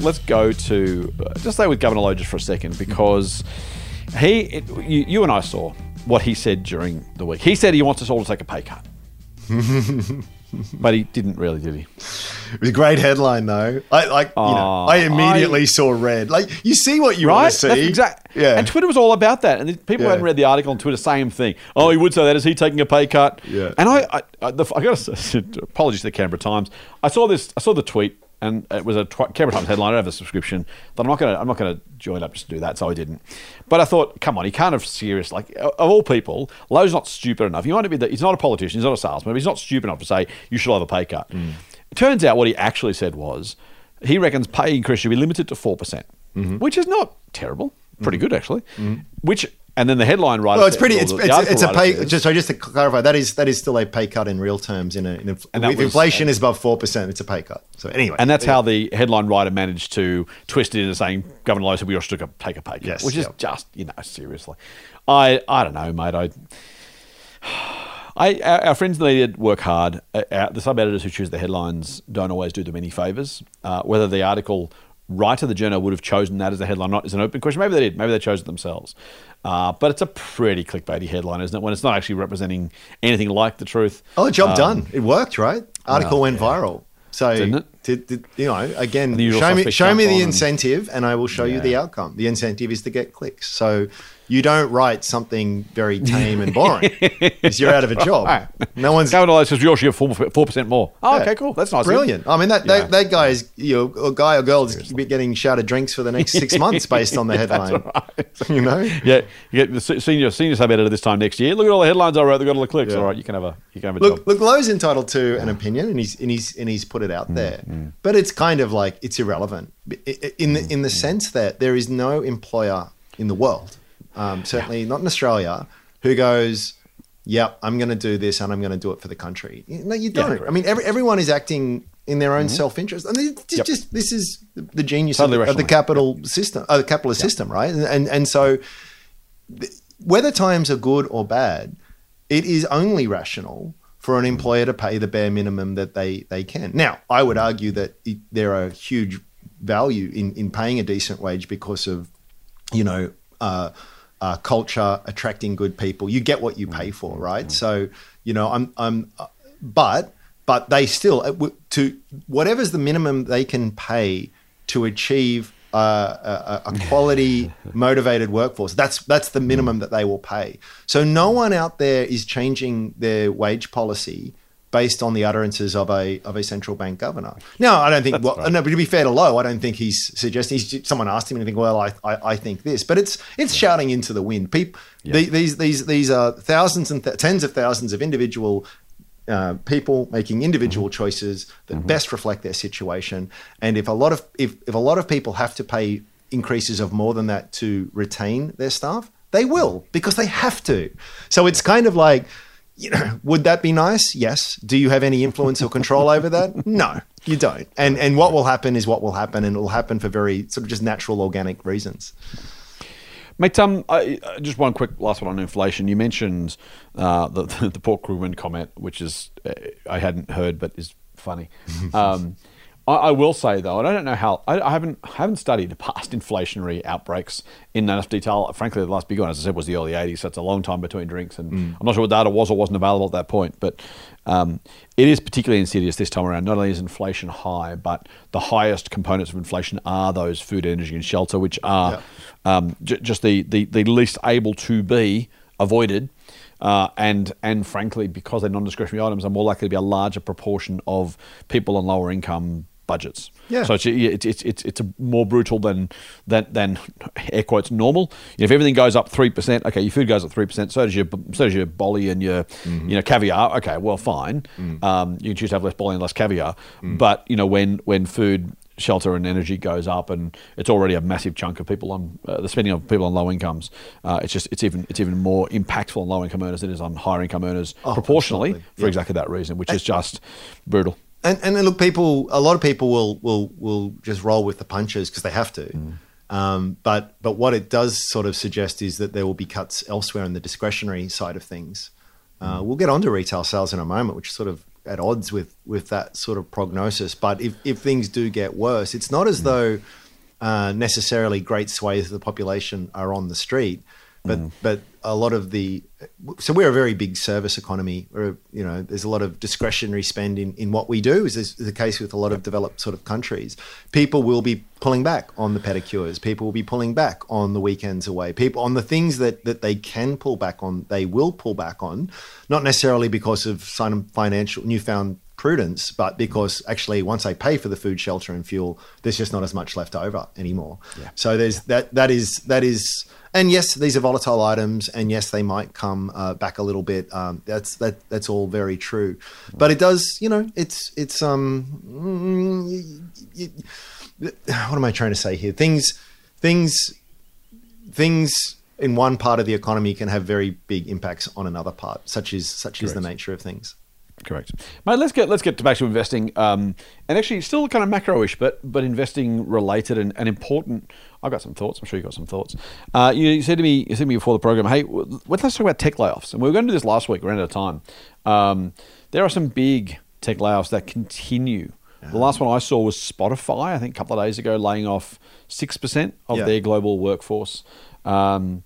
let's go to uh, just stay with Governor Lowe just for a second because he, it, you, you and I saw what he said during the week. He said he wants us all to take a pay cut, but he didn't really, did he? It was a great headline though. I like, you know, Oh, I immediately I- to red. Like you see what you Right? want to see. That's exact. Yeah. And Twitter was all about that. And people Yeah. hadn't read the article on Twitter, same thing. Oh, he would say that. Is he taking a pay cut? Yeah. And I, I, I, I got to apologies to the Canberra Times. I saw this. I saw the tweet, and it was a tw- Canberra Times headline. I don't have a subscription, but I'm not going to. I'm not going to join up just to do that. So I didn't. But I thought, come on, he can't have serious. Like of all people, Lowe's not stupid enough. He might be. The, he's not a politician. He's not a salesman. But he's not stupid enough to say you should have a pay cut. Mm. It turns out what he actually said was he reckons pay increase should be limited to four percent, Mm-hmm. which is not terrible. Pretty good actually. Which and then the headline writer. Well, it's pretty. It's, it's, it's a pay. says- Just so, just to clarify, that is that is still a pay cut in real terms. In a, in a if was- inflation is above four percent, it's a pay cut. So anyway, And that's how the headline writer managed to twist it into saying Governor Lowe said we all should take a pay cut, Yes, which is yep. just you know seriously. I I don't know, mate. I. I, our, our friends in the media work hard. Uh, our, the sub editors who choose the headlines don't always do them any favours. Uh, whether the article writer, of the journal, would have chosen that as a headline not is an open question. Maybe they did. Maybe they chose it themselves. Uh, but it's a pretty clickbaity headline, isn't it? When it's not actually representing anything like the truth. oh, job Um, done. It worked, right? Article went yeah. viral. So Didn't it? did- did- you know, again, show me show me the on and- incentive, and I will show you the outcome. The incentive is to get clicks. So you don't write something very tame and boring because you're out of a job. Right. No one's Lowe says should have four percent more. Oh, Yeah. okay, cool. That's nice. Brilliant. I mean, that, Yeah. that, that guy is, you know, a guy or girl is getting shouted drinks for the next six months based on the headline. You know? Yeah, you get the senior senior sub editor this time next year. Look at all the headlines I wrote. They got all the clicks. Yeah. All right, you can have a you can have a Look, job. look, Lowe's entitled to an opinion, and he's and he's and he's put it Mm, out there. But it's kind of like it's irrelevant in the in the Mm, sense that there is no employer in the world, um, certainly not in Australia, who goes, "Yep, I'm going to do this, and I'm going to do it for the country." No, you don't. Mm-hmm. I mean, every, everyone is acting in their own self interest. I mean, just, Yep. just this is the genius Totally of, of the capital system, uh, the capitalist system, right? And and, and so whether times are good or bad, it is only rational for an employer to pay the bare minimum that they, they can. Now, I would argue that it, there are huge value in, in paying a decent wage because of, you know, uh, uh, culture, attracting good people. You get what you pay for, right? So, you know, I'm, I'm, uh, but, but they still uh, to whatever's the minimum they can pay to achieve uh, a, a quality, motivated workforce. That's that's the minimum that they will pay. So no one out there is changing their wage policy based on the utterances of a of a central bank governor. Now, I don't think. Well, no, but to be fair to Lowe, I don't think he's suggesting. He's, someone asked him and think, well, I, I, I think this, but it's it's shouting into the wind. People, these these these are thousands and th- tens of thousands of individual. Uh, people making individual choices that best reflect their situation, and if a lot of if, if a lot of people have to pay increases of more than that to retain their staff, they will because they have to. So it's kind of like you know, would that be nice? Yes. Do you have any influence or control over that? No, you don't. And and what will happen is what will happen, and it will happen for very sort of just natural, organic reasons. Mate, um, I, uh, just one quick last one on inflation. You mentioned uh, the, the Paul Krugman comment, which is uh, I hadn't heard, but is funny. Um, I, I will say though, and I don't know how I, I haven't I haven't studied past inflationary outbreaks in enough detail. Frankly, the last big one, as I said, was the early '80s. So it's a long time between drinks, and I'm not sure what data was or wasn't available at that point. But um, it is particularly insidious this time around. Not only is inflation high, but the highest components of inflation are those food, energy, and shelter, which are um, j- just the, the the least able to be avoided. Uh, and and frankly, because they're non-discretionary items, are more likely to be a larger proportion of people on lower income budgets. Yeah. So it's it's it's it's, more brutal than than than air quotes normal. If everything goes up three percent, okay, your food goes up three percent. So does your so does your bolly and your you know caviar. Okay, well fine. Um, you can choose to have less bolly and less caviar. But you know when when food shelter and energy goes up, and it's already a massive chunk of people on uh, the spending of people on low incomes. Uh, it's just it's even it's even more impactful on low income earners than it is on higher income earners proportionally absolutely. for Yeah. exactly that reason, which is just brutal. And and then look, people. A lot of people will will will just roll with the punches because they have to. Um, but but what it does sort of suggest is that there will be cuts elsewhere in the discretionary side of things. Uh, We'll get onto retail sales in a moment, which is sort of at odds with with that sort of prognosis. But if if things do get worse, it's not as though uh, necessarily great swathes of the population are on the street, but but a lot of the so we're a very big service economy. We're, you know, there's a lot of discretionary spend in, in what we do, is the case with a lot of developed sort of countries. People will be pulling back on the pedicures. People will be pulling back on the weekends away. People on the things that that they can pull back on, they will pull back on, not necessarily because of some financial newfound prudence, but because actually once they pay for the food, shelter, and fuel, there's just not as much left over anymore. So there's that that is that is, and yes, these are volatile items, and yes, they might come uh, back a little bit. Um, that's that that's all very true, but it does, you know, it's it's um, mm, what am I trying to say here? Things things things in one part of the economy can have very big impacts on another part, such is such is the nature of things. Correct, mate. Let's get let's get back to investing, um, and actually still kind of macro-ish, but but investing related and, and important. I've got some thoughts. I'm sure you have got some thoughts. Uh, you, you said to me, you said to me before the program, hey, let's talk about tech layoffs, and we were going to do this last week. We're out of time. Um, there are some big tech layoffs that continue. The last one I saw was Spotify. I think a couple of days ago, laying off six percent of Yeah. their global workforce. Um,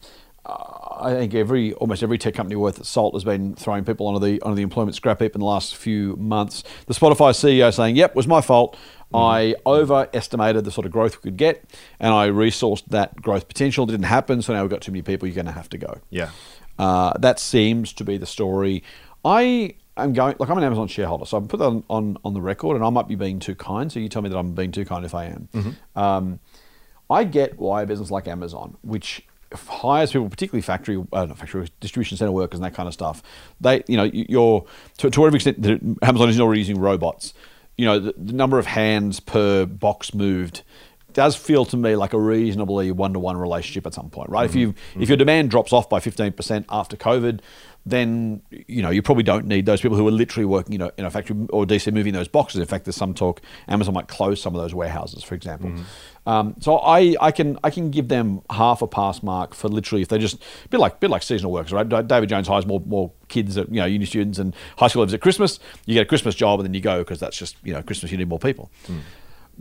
I think every almost every tech company worth its salt has been throwing people onto the onto the employment scrap heap in the last few months. The Spotify CEO saying, "Yep, it was my fault. I overestimated the sort of growth we could get, and I resourced that growth potential. It didn't happen, so now we've got too many people. You're going to have to go." Yeah. Uh, that seems to be the story. I am going like I'm an Amazon shareholder, so I put that on, on, on the record, and I might be being too kind. So you tell me that I'm being too kind if I am. Um, I get why a business like Amazon, which hires people, particularly factory, uh, not factory distribution center workers and that kind of stuff, they, you know, you- you're to, to whatever extent that Amazon is already using robots. You know, the, the number of hands per box moved does feel to me like a reasonably one-to-one relationship at some point, right? If you if your demand drops off by fifteen percent after COVID, then you know you probably don't need those people who are literally working, you know, in a factory or DC moving those boxes. In fact, there's some talk Amazon might close some of those warehouses, for example. Um, so I, I can I can give them half a pass mark for literally if they just a bit like bit like seasonal workers, right? David Jones hires more more kids, at, you know, uni students and high school leavers at Christmas. You get a Christmas job and then you go because that's just you know Christmas. You need more people.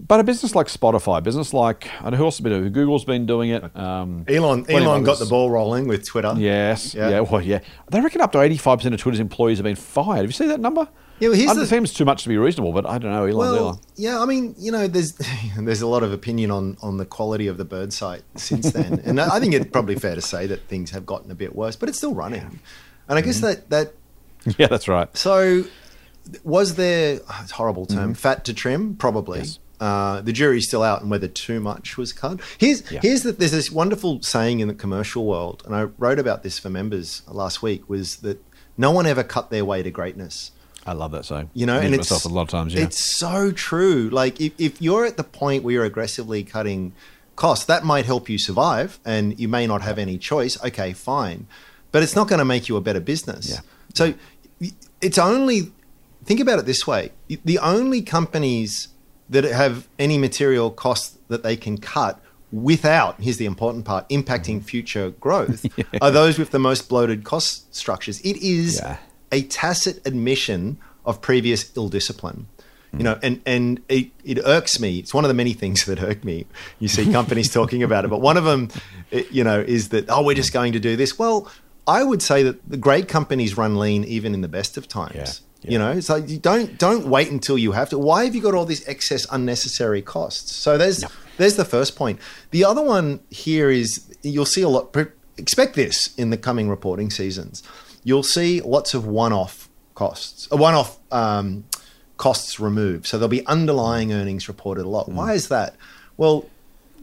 But a business like Spotify, business like I don't know who else has been doing. it. Google's been doing it. Um, Elon Elon got the ball rolling with Twitter. Yes. Yeah. Yeah. Well, yeah. They reckon up to eighty-five percent of Twitter's employees have been fired. Have you seen that number? Yeah, well, the- it seems too much to be reasonable, but I don't know. Elon's Well, Elon. yeah, I mean, you know, there's there's a lot of opinion on on the quality of the bird site since then, and I think it's probably fair to say that things have gotten a bit worse, but it's still running. And I guess Mm-hmm. that that Yeah, that's right. so was there it's a horrible term fat to trim? Probably. Yes. Uh, the jury's still out on whether too much was cut. Here's Yeah. here's the, there's this wonderful saying in the commercial world, and I wrote about this for members last week. Was that no one ever cut their way to greatness. I love that saying. You know, I've and it's myself a lot of times. Yeah, It's so true. Like if, if you're at the point where you're aggressively cutting costs, that might help you survive, and you may not have any choice. Okay, fine, but it's not going to make you a better business. Yeah. So it's only think about it this way: the only companies that have any material costs that they can cut without here's the important part impacting mm-hmm. future growth are those with the most bloated cost structures it is Yeah. a tacit admission of previous ill discipline. You know, mm. and and it, it irks me. It's one of the many things that irk me. You see companies talking about it, but one of them, it- you know, is that oh, we're just going to do this. Well, I would say that the great companies run lean even in the best of times. Yeah, yeah. You know, so like you don't don't wait until you have to. Why have you got all these excess unnecessary costs? So there's there's the first point. The other one here is you'll see a lot. Expect this in the coming reporting seasons. You'll see lots of one-off costs, uh, one-off um, costs removed. So there'll be underlying earnings reported a lot. Why is that? Well,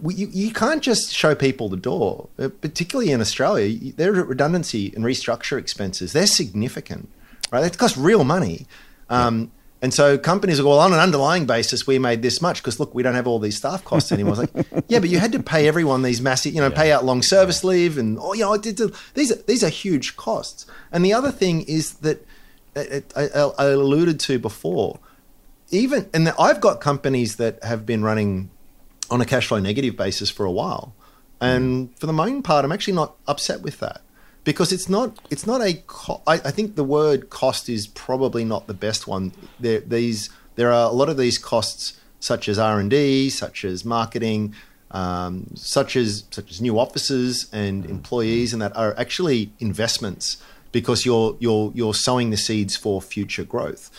we, you, you can't just show people the door, uh, particularly in Australia. Their redundancy and restructure expenses, they're significant, right? They cost real money. Um, And so companies will go, well, on an underlying basis, we made this much because look, we don't have all these staff costs anymore. It's like, yeah, but you had to pay everyone these massive, you know, pay out long service leave and, oh, you know, I did these, are, these are huge costs. And the other thing is that uh, I, I, I alluded to before, even and I've got companies that have been running on a cash flow negative basis for a while, and for the main part, I'm actually not upset with that because it's not it's not a co- I, I think the word cost is probably not the best one. There these there are a lot of these costs such as R and D, such as marketing. Um, such as such as new offices and employees, and that are actually investments because you're you're you're sowing the seeds for future growth.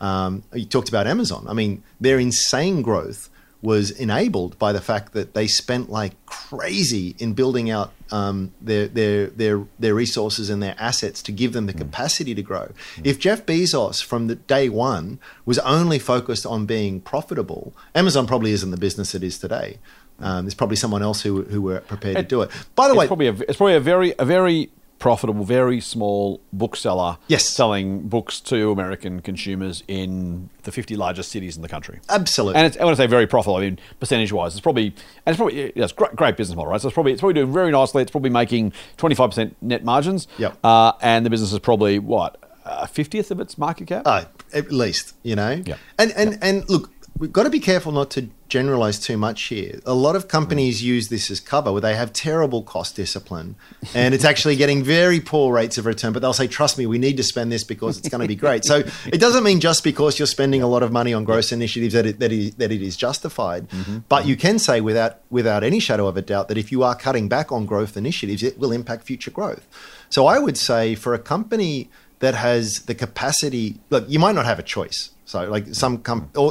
Um, you talked about Amazon. I mean, their insane growth was enabled by the fact that they spent like crazy in building out um, their, their their their resources and their assets to give them the capacity to grow. If Jeff Bezos from the day one was only focused on being profitable, Amazon probably isn't the business it is today. Um, there's probably someone else who who were prepared to do it. By the it's way, probably a, it's probably a very a very profitable, very small bookseller. Yes. selling books to American consumers in the 50 largest cities in the country. absolutely. And it's, I want to say very profitable. I mean, percentage wise, it's probably and it's probably yeah, it's great, great business model, right? So it's probably it's probably doing very nicely. It's probably making 25 percent net margins. Yep. Uh, and the business is probably what a fiftieth of its market cap. Uh, at least, you know. Yeah. And and and look, we've got to be careful not to generalize too much here. A lot of companies mm. use this as cover where they have terrible cost discipline and it's actually getting very poor rates of return, but they'll say, trust me, we need to spend this because it's going to be great. So it doesn't mean just because you're spending a lot of money on gross initiatives that it, that it, that it is justified. Mm-hmm. But you mm-hmm. can say without, without any shadow of a doubt that if you are cutting back on growth initiatives, it will impact future growth. So I would say for a company that has the capacity, look, you might not have a choice. So, like some,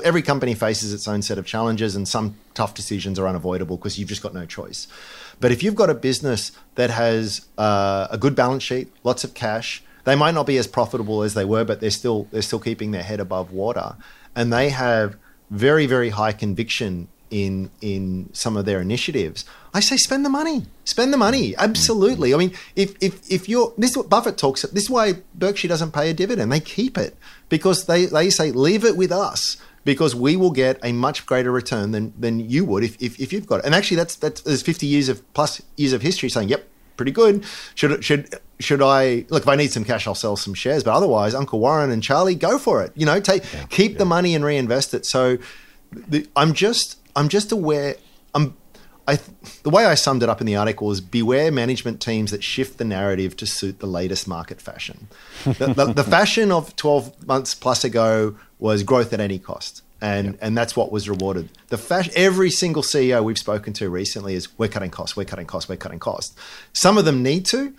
every company faces its own set of challenges, and some tough decisions are unavoidable because you've just got no choice. But if you've got a business that has uh, a good balance sheet, lots of cash, they might not be as profitable as they were, but they're still they're still keeping their head above water, and they have very very high conviction in in some of their initiatives. I say spend the money, spend the money. Absolutely. I mean, if if if you're this is what Buffett talks. This is why Berkshire doesn't pay a dividend. They keep it because they they say leave it with us because we will get a much greater return than than you would if if, if you've got it. And actually, that's that's there's 50 years of plus years of history saying, yep, pretty good. Should should should I look if I need some cash, I'll sell some shares. But otherwise, Uncle Warren and Charlie, go for it. You know, take keep the money and reinvest it. So the, I'm just I'm just aware. I'm I the way I summed it up in the article is beware management teams that shift the narrative to suit the latest market fashion. The, the, the fashion of 12 months plus ago was growth at any cost. And, and that's what was rewarded. The fashion, every single CEO we've spoken to recently is we're cutting costs, we're cutting costs, we're cutting costs. Some of them need to,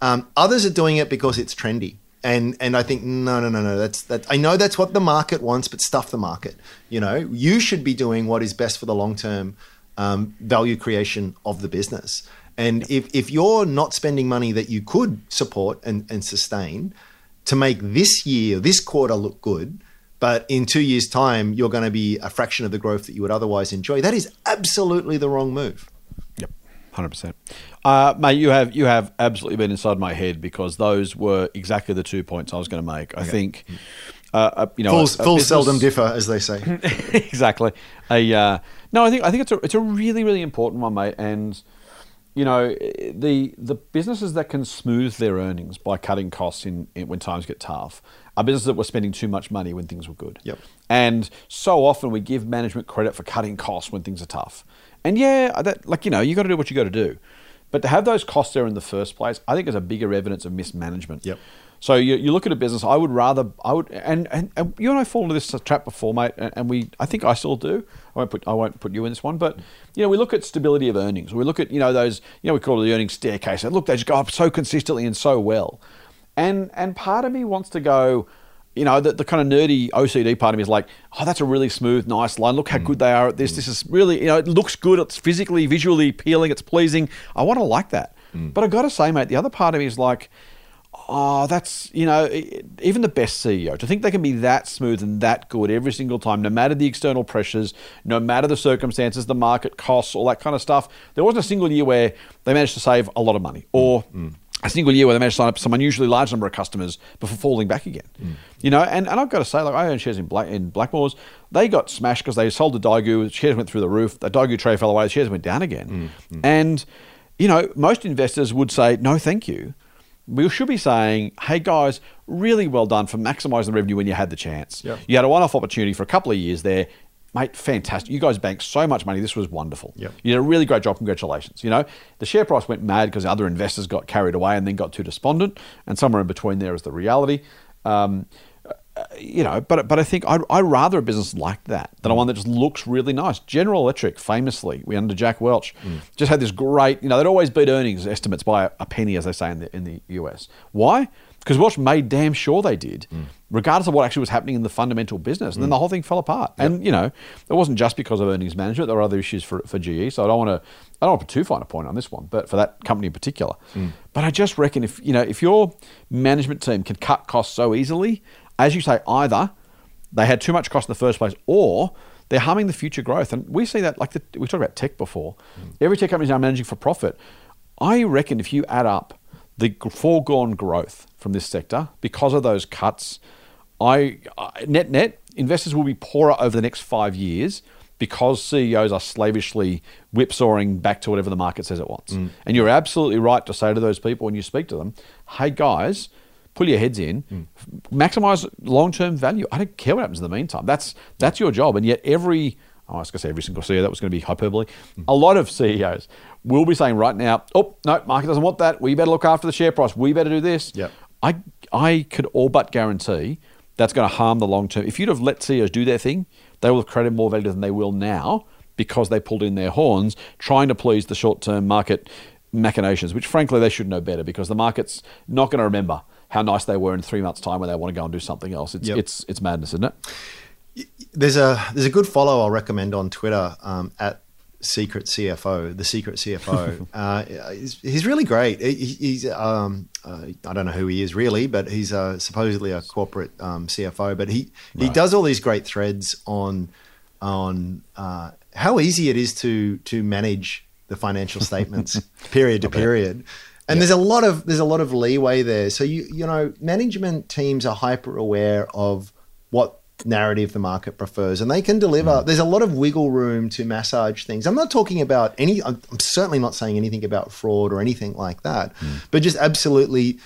um, others are doing it because it's trendy. And and I think no no no no that's that I know that's what the market wants, but stuff the market. You know, you should be doing what is best for the long term um, value creation of the business. And if if you're not spending money that you could support and, and sustain to make this year, this quarter look good, but in two years' time, you're going to be a fraction of the growth that you would otherwise enjoy. That is absolutely the wrong move. Yep, hundred percent. Uh, mate, you have you have absolutely been inside my head because those were exactly the two points I was going to make. I think, uh, uh, you know, Fools, a- a fools business- seldom differ, as they say. exactly. A uh, no, I think I think it's a it's a really really important one, mate. And you know, the the businesses that can smooth their earnings by cutting costs in, in when times get tough are businesses that were spending too much money when things were good. Yep. And so often we give management credit for cutting costs when things are tough. And yeah, that like you know, you got to do what you got to do. But to have those costs there in the first place, I think is a bigger evidence of mismanagement. Yep. So you, you look at a business. I would rather I would and, and, and you and I fall into this trap before, mate. And, and we I think I still do. I won't put I won't put you in this one, but you know we look at stability of earnings. We look at you know those you know we call it the earnings staircase. And look, they just go up so consistently and so well. And and part of me wants to go. You know, the, the kind of nerdy OCD part of me is like, oh, that's a really smooth, nice line. Look how good they are at this. Mm. This is really, you know, it looks good. It's physically, visually appealing. It's pleasing. I want to like that. Mm. But I've got to say, mate, the other part of me is like, oh, that's, you know, even the best CEO, to think they can be that smooth and that good every single time, no matter the external pressures, no matter the circumstances, the market costs, all that kind of stuff. There wasn't a single year where they managed to save a lot of money or mm. A single year where they managed to sign up some unusually large number of customers before falling back again. Hmm. You know, and, and I've got to say, like, I own shares in Black in Blackmores. They got smashed because they sold the Daigou, shares went through the roof, the Daigou trade fell away, the shares went down again. Hmm. Hmm. And, you know, most investors would say, no, thank you we should be saying, hey guys, really well done for maximising the revenue when you had the chance. Yep. You had a one off opportunity for a couple of years there. Mate, fantastic. You guys banked so much money. This was wonderful. Yep. You did a really great job. Congratulations. You know, the share price went mad because other investors got carried away and then got too despondent. And somewhere in between there is the reality. Um, uh, you know, but but I think I'd, I'd rather a business like that than a one that just looks really nice. General Electric, famously, we under Jack Welch, just had this great. You know, they'd always beat earnings estimates by a, a penny, as they say in the in the US. Why? Because Welch made damn sure they did, regardless of what actually was happening in the fundamental business. And then the whole thing fell apart. And you know, it wasn't just because of earnings management. There were other issues for for GE. So I don't want to I don't want to put too fine a point on this one, but for that company in particular. Mm. But I just reckon if you know if your management team can cut costs so easily, as you say, either they had too much cost in the first place, or they're harming the future growth. And we see that, like the, we talked about tech before. Mm. Every tech company is now managing for profit. I reckon if you add up the foregone growth from this sector because of those cuts, I I- net net investors will be poorer over the next five years because CEOs are slavishly whipsawing back to whatever the market says it wants. Mm. And you're absolutely right to say to those people when you speak to them, "Hey guys." pull your heads in, f- maximize long-term value. I don't care what happens in the meantime. That's that's your job. And yet every oh, I was going to say every single CEO that was going to be hyperbole. Mm. A lot of CEOs will be saying right now, oh no, market doesn't want that. We better look after the share price. We better do this. Yep. I I could all but guarantee that's going to harm the long term. If you'd have let CEOs do their thing, they will have created more value than they will now because they pulled in their horns trying to please the short-term market machinations, which frankly they should know better because the market's not going to remember how nice they were in three months' time when they want to go and do something else. It's Yep. it's it's madness, isn't it? There's a there's a good follow I'll recommend on Twitter um, at Secret CFO, the Secret CFO. uh, he's, he's really great. He, he's um, uh, I don't know who he is really, but he's uh, supposedly a corporate um, CFO. But he he does all these great threads on on uh, how easy it is to to manage the financial statements period to period. And there's a lot of there's a lot of leeway there. So you you know management teams are hyper aware of what narrative the market prefers and they can deliver there's a lot of wiggle room to massage things. I'm not talking about any i'm certainly not saying anything about fraud or anything like that but just absolutely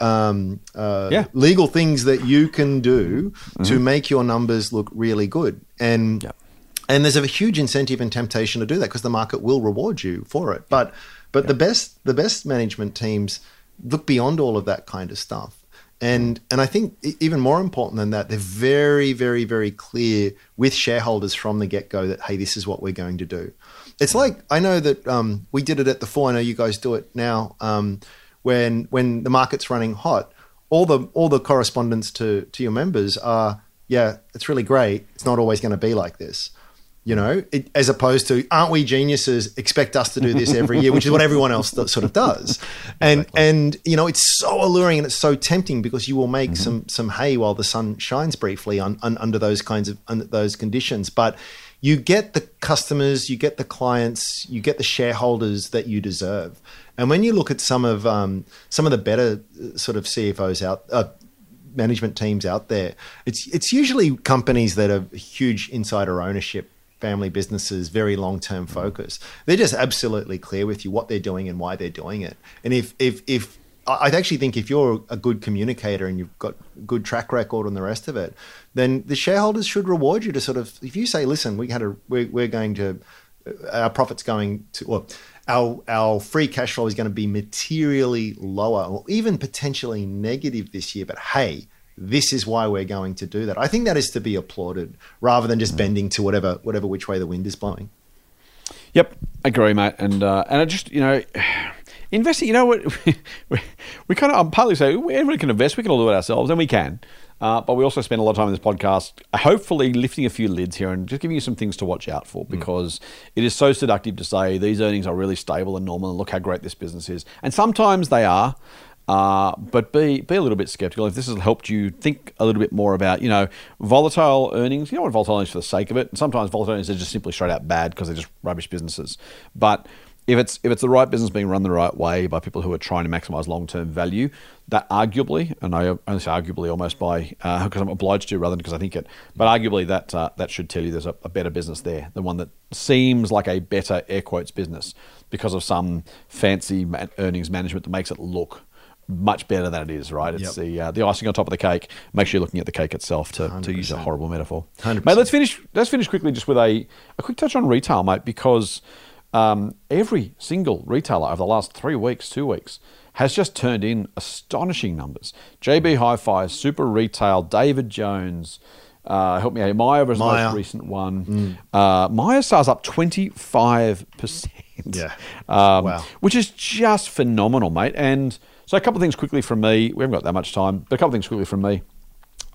um, uh, Yeah. legal things that you can do to make your numbers look really good. And Yep. and there's a huge incentive and temptation to do that because the market will reward you for it. But but the best the best management teams look beyond all of that kind of stuff and and I think even more important than that, they're very, very, very clear with shareholders from the get go that hey, this is what we're going to do. It's like I know that um, we did it at the four. I know you guys do it now. Um, when when the market's running hot, all the all the correspondence to to your members are yeah, it's really great. It's not always going to be like this. You know, it, as opposed to, aren't we geniuses? Expect us to do this every year, which is what everyone else th- sort of does. And and you know, it's so alluring and it's so tempting because you will make some some hay while the sun shines briefly on, on, under those kinds of under those conditions. But you get the customers, you get the clients, you get the shareholders that you deserve. And when you look at some of um, some of the better uh, sort of CFOs out, uh, management teams out there, it's it's usually companies that have huge insider ownership, family businesses, very long term focus. They're just absolutely clear with you what they're doing and why they're doing it. And if if if I actually think if you're a good communicator and you've got good track record and the rest of it, then the shareholders should reward you to sort of if you say, listen, we had a we're, we're going to uh, our profits going to or our our free cash flow is going to be materially lower or even potentially negative this year, but hey, this is why we're going to do that. I think that is to be applauded rather than just bending to whatever whatever which way the wind is blowing. Yep, agree, mate. And uh, and I just you know. Investing, you know what? we, we kind of, I'm partly say everybody can invest. We can all do it ourselves, and we can. Uh, but we also spend a lot of time in this podcast, hopefully lifting a few lids here and just giving you some things to watch out for because it is so seductive to say these earnings are really stable and normal and look how great this business is. And sometimes they are. Uh, but be be a little bit skeptical. If this has helped you think a little bit more about, you know, volatile earnings, you know what volatile earnings for the sake of it. And sometimes volatile earnings are just simply straight out bad because they're just rubbish businesses. But if it's if it's the right business being run the right way by people who are trying to maximize long term value, that arguably, and I only say arguably almost by uh, because I'm obliged to rather than because I think it, but arguably that uh, that should tell you there's a, a, better business there, the one that seems like a better air quotes business because of some fancy earnings management that makes it look much better than it is, right? It's Yep. the uh, the icing on top of the cake. Make sure you're looking at the cake itself to, to use a horrible metaphor. 100%. Mate, let's finish. Let's finish quickly just with a, a quick touch on retail, mate, because um, every single retailer over the last three weeks, two weeks, has just turned in astonishing numbers. JB Hi-Fi, Super Retail, David Jones. Uh, help me out. Myer was the most recent one. Uh, Myer sales up twenty five percent. Yeah. Um, Wow. Which is just phenomenal, mate. And so a couple of things quickly from me. We haven't got that much time, but a couple of things quickly from me.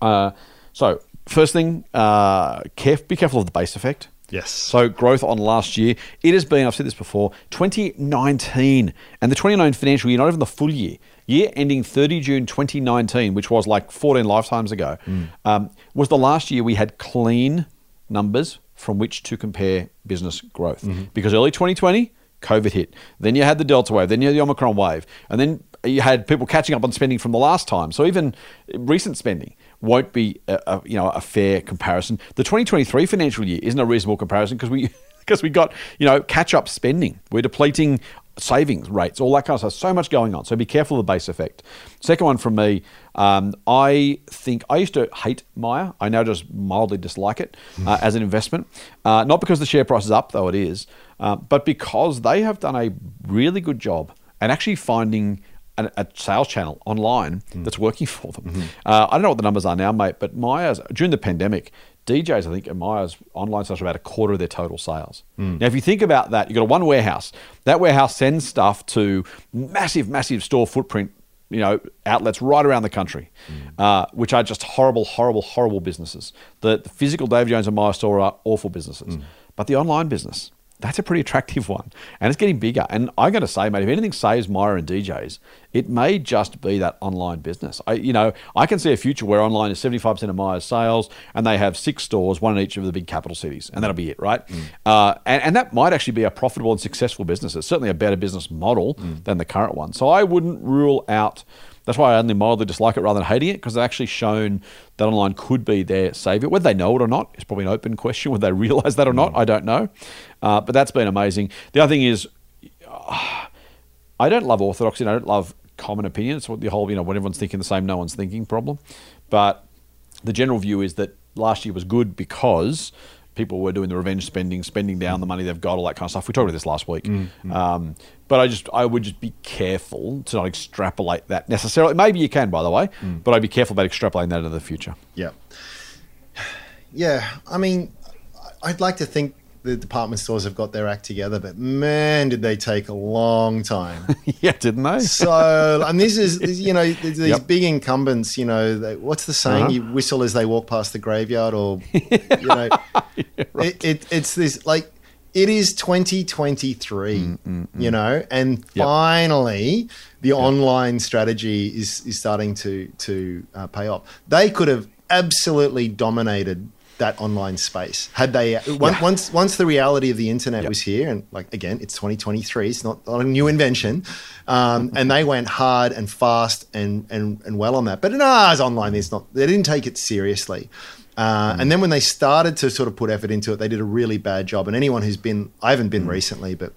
Uh, so first thing, uh, caref- be careful of the base effect. Yes. So growth on last year, it has been. I've said this before. 2019 and the 2019 financial year, not even the full year, year ending 30 June 2019, which was like 14 lifetimes ago, um, was the last year we had clean numbers from which to compare business growth. Because early 2020, COVID hit. Then you had the Delta wave. Then you had the Omicron wave, and then you had people catching up on spending from the last time. So even recent spending won't be a, a, you know a fair comparison. The 2023 financial year isn't a reasonable comparison because we because we got you know catch up spending. We're depleting savings rates, all that kind of stuff. So much going on. So be careful of the base effect. Second one from me, um, I think I used to hate Myer. I now just mildly dislike it uh, as an investment. Uh, not because the share price is up, though it is, uh, but because they have done a really good job at actually finding an, a sales channel online hmm. that's working for them. Hmm. Uh, I don't know what the numbers are now, mate, but Myer's during the pandemic, DJs, I think, at Myer's online sales were about a quarter of their total sales. Hmm. Now, if you think about that, you've got a one warehouse. That warehouse sends stuff to massive, massive store footprint, you know, outlets right around the country, uh, which are just horrible, horrible, horrible businesses. The, the physical Dave Jones and Myer store are awful businesses, but the online business, that's a pretty attractive one. And it's getting bigger. And I'm going to say, mate, if anything saves Myer and DJs, it may just be that online business. I, you know, I can see a future where online is 75% of Myer's sales and they have six stores, one in each of the big capital cities. And that'll be it, right? Uh, and, and that might actually be a profitable and successful business. It's certainly a better business model than the current one. So I wouldn't rule out. That's why I only mildly dislike it rather than hating it because they've actually shown that online could be their savior. Whether they know it or not is probably an open question. Whether they realize that or not, I don't know. Uh, but that's been amazing. The other thing is, uh, I don't love orthodoxy. and I don't love common opinion. It's what the whole, you know, when everyone's thinking the same, no one's thinking problem. But the general view is that last year was good because people were doing the revenge spending, spending down the mm. money they've got, all that kind of stuff. We talked about this last week. Mm, mm. Um, but I just, I would just be careful to not extrapolate that necessarily. Maybe you can, by the way, but I'd be careful about extrapolating that into the future. Yeah. Yeah. I mean, I'd like to think the department stores have got their act together, but man, did they take a long time. yeah, didn't they? so, and this is, you know, these Yep. big incumbents, you know, they, what's the saying? Uh-huh. You whistle as they walk past the graveyard, or, you know, it, it, it's this like, it is 2023, you know, and Mm, Yep. finally the online strategy is, is starting to, to uh, pay off. They could have absolutely dominated that online space. Had they once once, once the reality of the internet Yep. was here and like again it's 2023 it's not, not a new invention um, and they went hard and fast and and, and well on that. But no it's online it's not they didn't take it seriously. Uh, and then when they started to sort of put effort into it they did a really bad job. And anyone who's been i haven't been recently but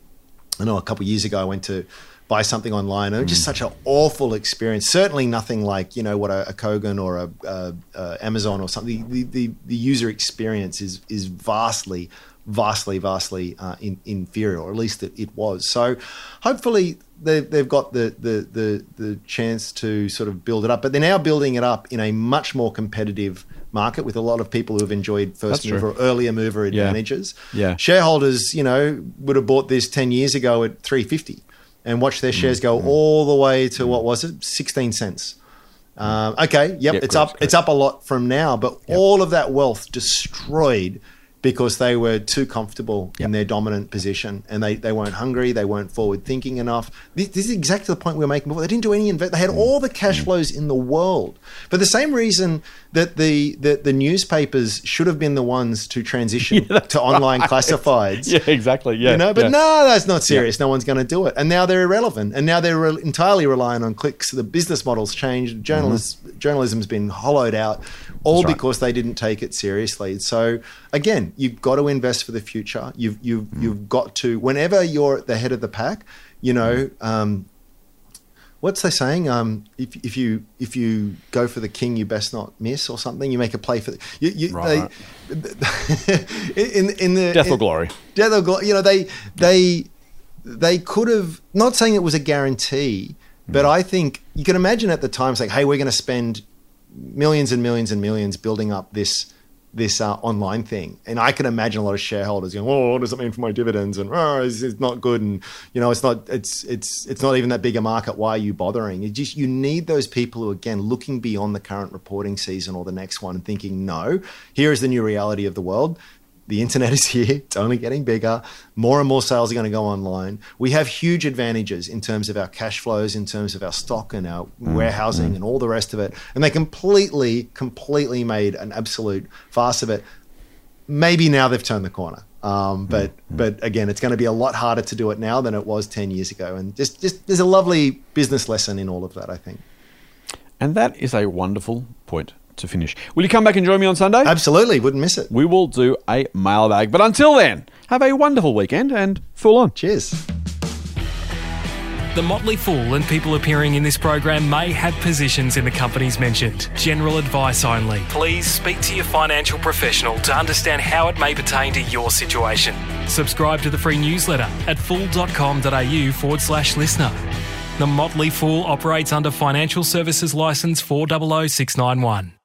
I know a couple of years ago I went to buy something online and was just such an awful experience. Certainly nothing like you know what a, a Kogan or a, a, a Amazon or something. The, the the user experience is is vastly, vastly, vastly uh, in, inferior, or at least it, it was. So hopefully they've, they've got the, the the the chance to sort of build it up, but they're now building it up in a much more competitive market with a lot of people who have enjoyed first That's true. mover, earlier mover Yeah. advantages Yeah. shareholders, you know, would have bought this 10 years ago at 350 and watch their shares go Mm-hmm. all the way to what was it? 16 cents. Um, okay, yep, Yeah, it's correct, up correct. it's up a lot from now, but all of that wealth destroyed because they were too comfortable in their dominant position and they, they weren't hungry, they weren't forward thinking enough. This, this is exactly the point we were making before. They didn't do any invest. They had Mm. all the cash flows in the world. For the same reason that the, the, the newspapers should have been the ones to transition to online classifieds. Yeah, exactly. Yeah, You know, but yeah. no, that's not serious. No one's going to do it. And now they're irrelevant. And now they're re- entirely relying on clicks. The business model's changed. Journalists, Journalism's been hollowed out, all Mm-hmm. That's right. because they didn't take it seriously. So again, you've got to invest for the future. You've you've Mm. you've got to. Whenever you're at the head of the pack, you know. Mm. Um, What's they saying? Um, if, if you if you go for the king, you best not miss, or something. You make a play for the. You, you, Right. They, in in the Death or glory. Death or glory. You know, they they they could have not saying it was a guarantee, but Mm. I think you can imagine at the time saying, "Hey, we're going to spend millions and millions and millions building up this this uh, online thing," and I can imagine a lot of shareholders going, "Oh, what does it mean for my dividends?" and "Oh, it's, it's not good," and you know, it's not it's it's it's not even that big a market. Why are you bothering? You just you need those people who again looking beyond the current reporting season or the next one and thinking, "No, here is the new reality of the world." The internet is here. It's only getting bigger. More and more sales are going to go online. We have huge advantages in terms of our cash flows, in terms of our stock and our mm, warehousing mm. and all the rest of it. And they completely, completely made an absolute farce of it. Maybe now they've turned the corner. Um, mm, but but again, it's going to be a lot harder to do it now than it was ten years ago. And just just there's a lovely business lesson in all of that. I think. And that is a wonderful point to finish. Will you come back and join me on Sunday? Absolutely, wouldn't miss it. We will do a mailbag. But until then, have a wonderful weekend and Fool on. Cheers. The Motley Fool and people appearing in this program may have positions in the companies mentioned. General advice only. Please speak to your financial professional to understand how it may pertain to your situation. Subscribe to the free newsletter at fool.com.au forward slash listener. The Motley Fool operates under Financial Services Licence 400691.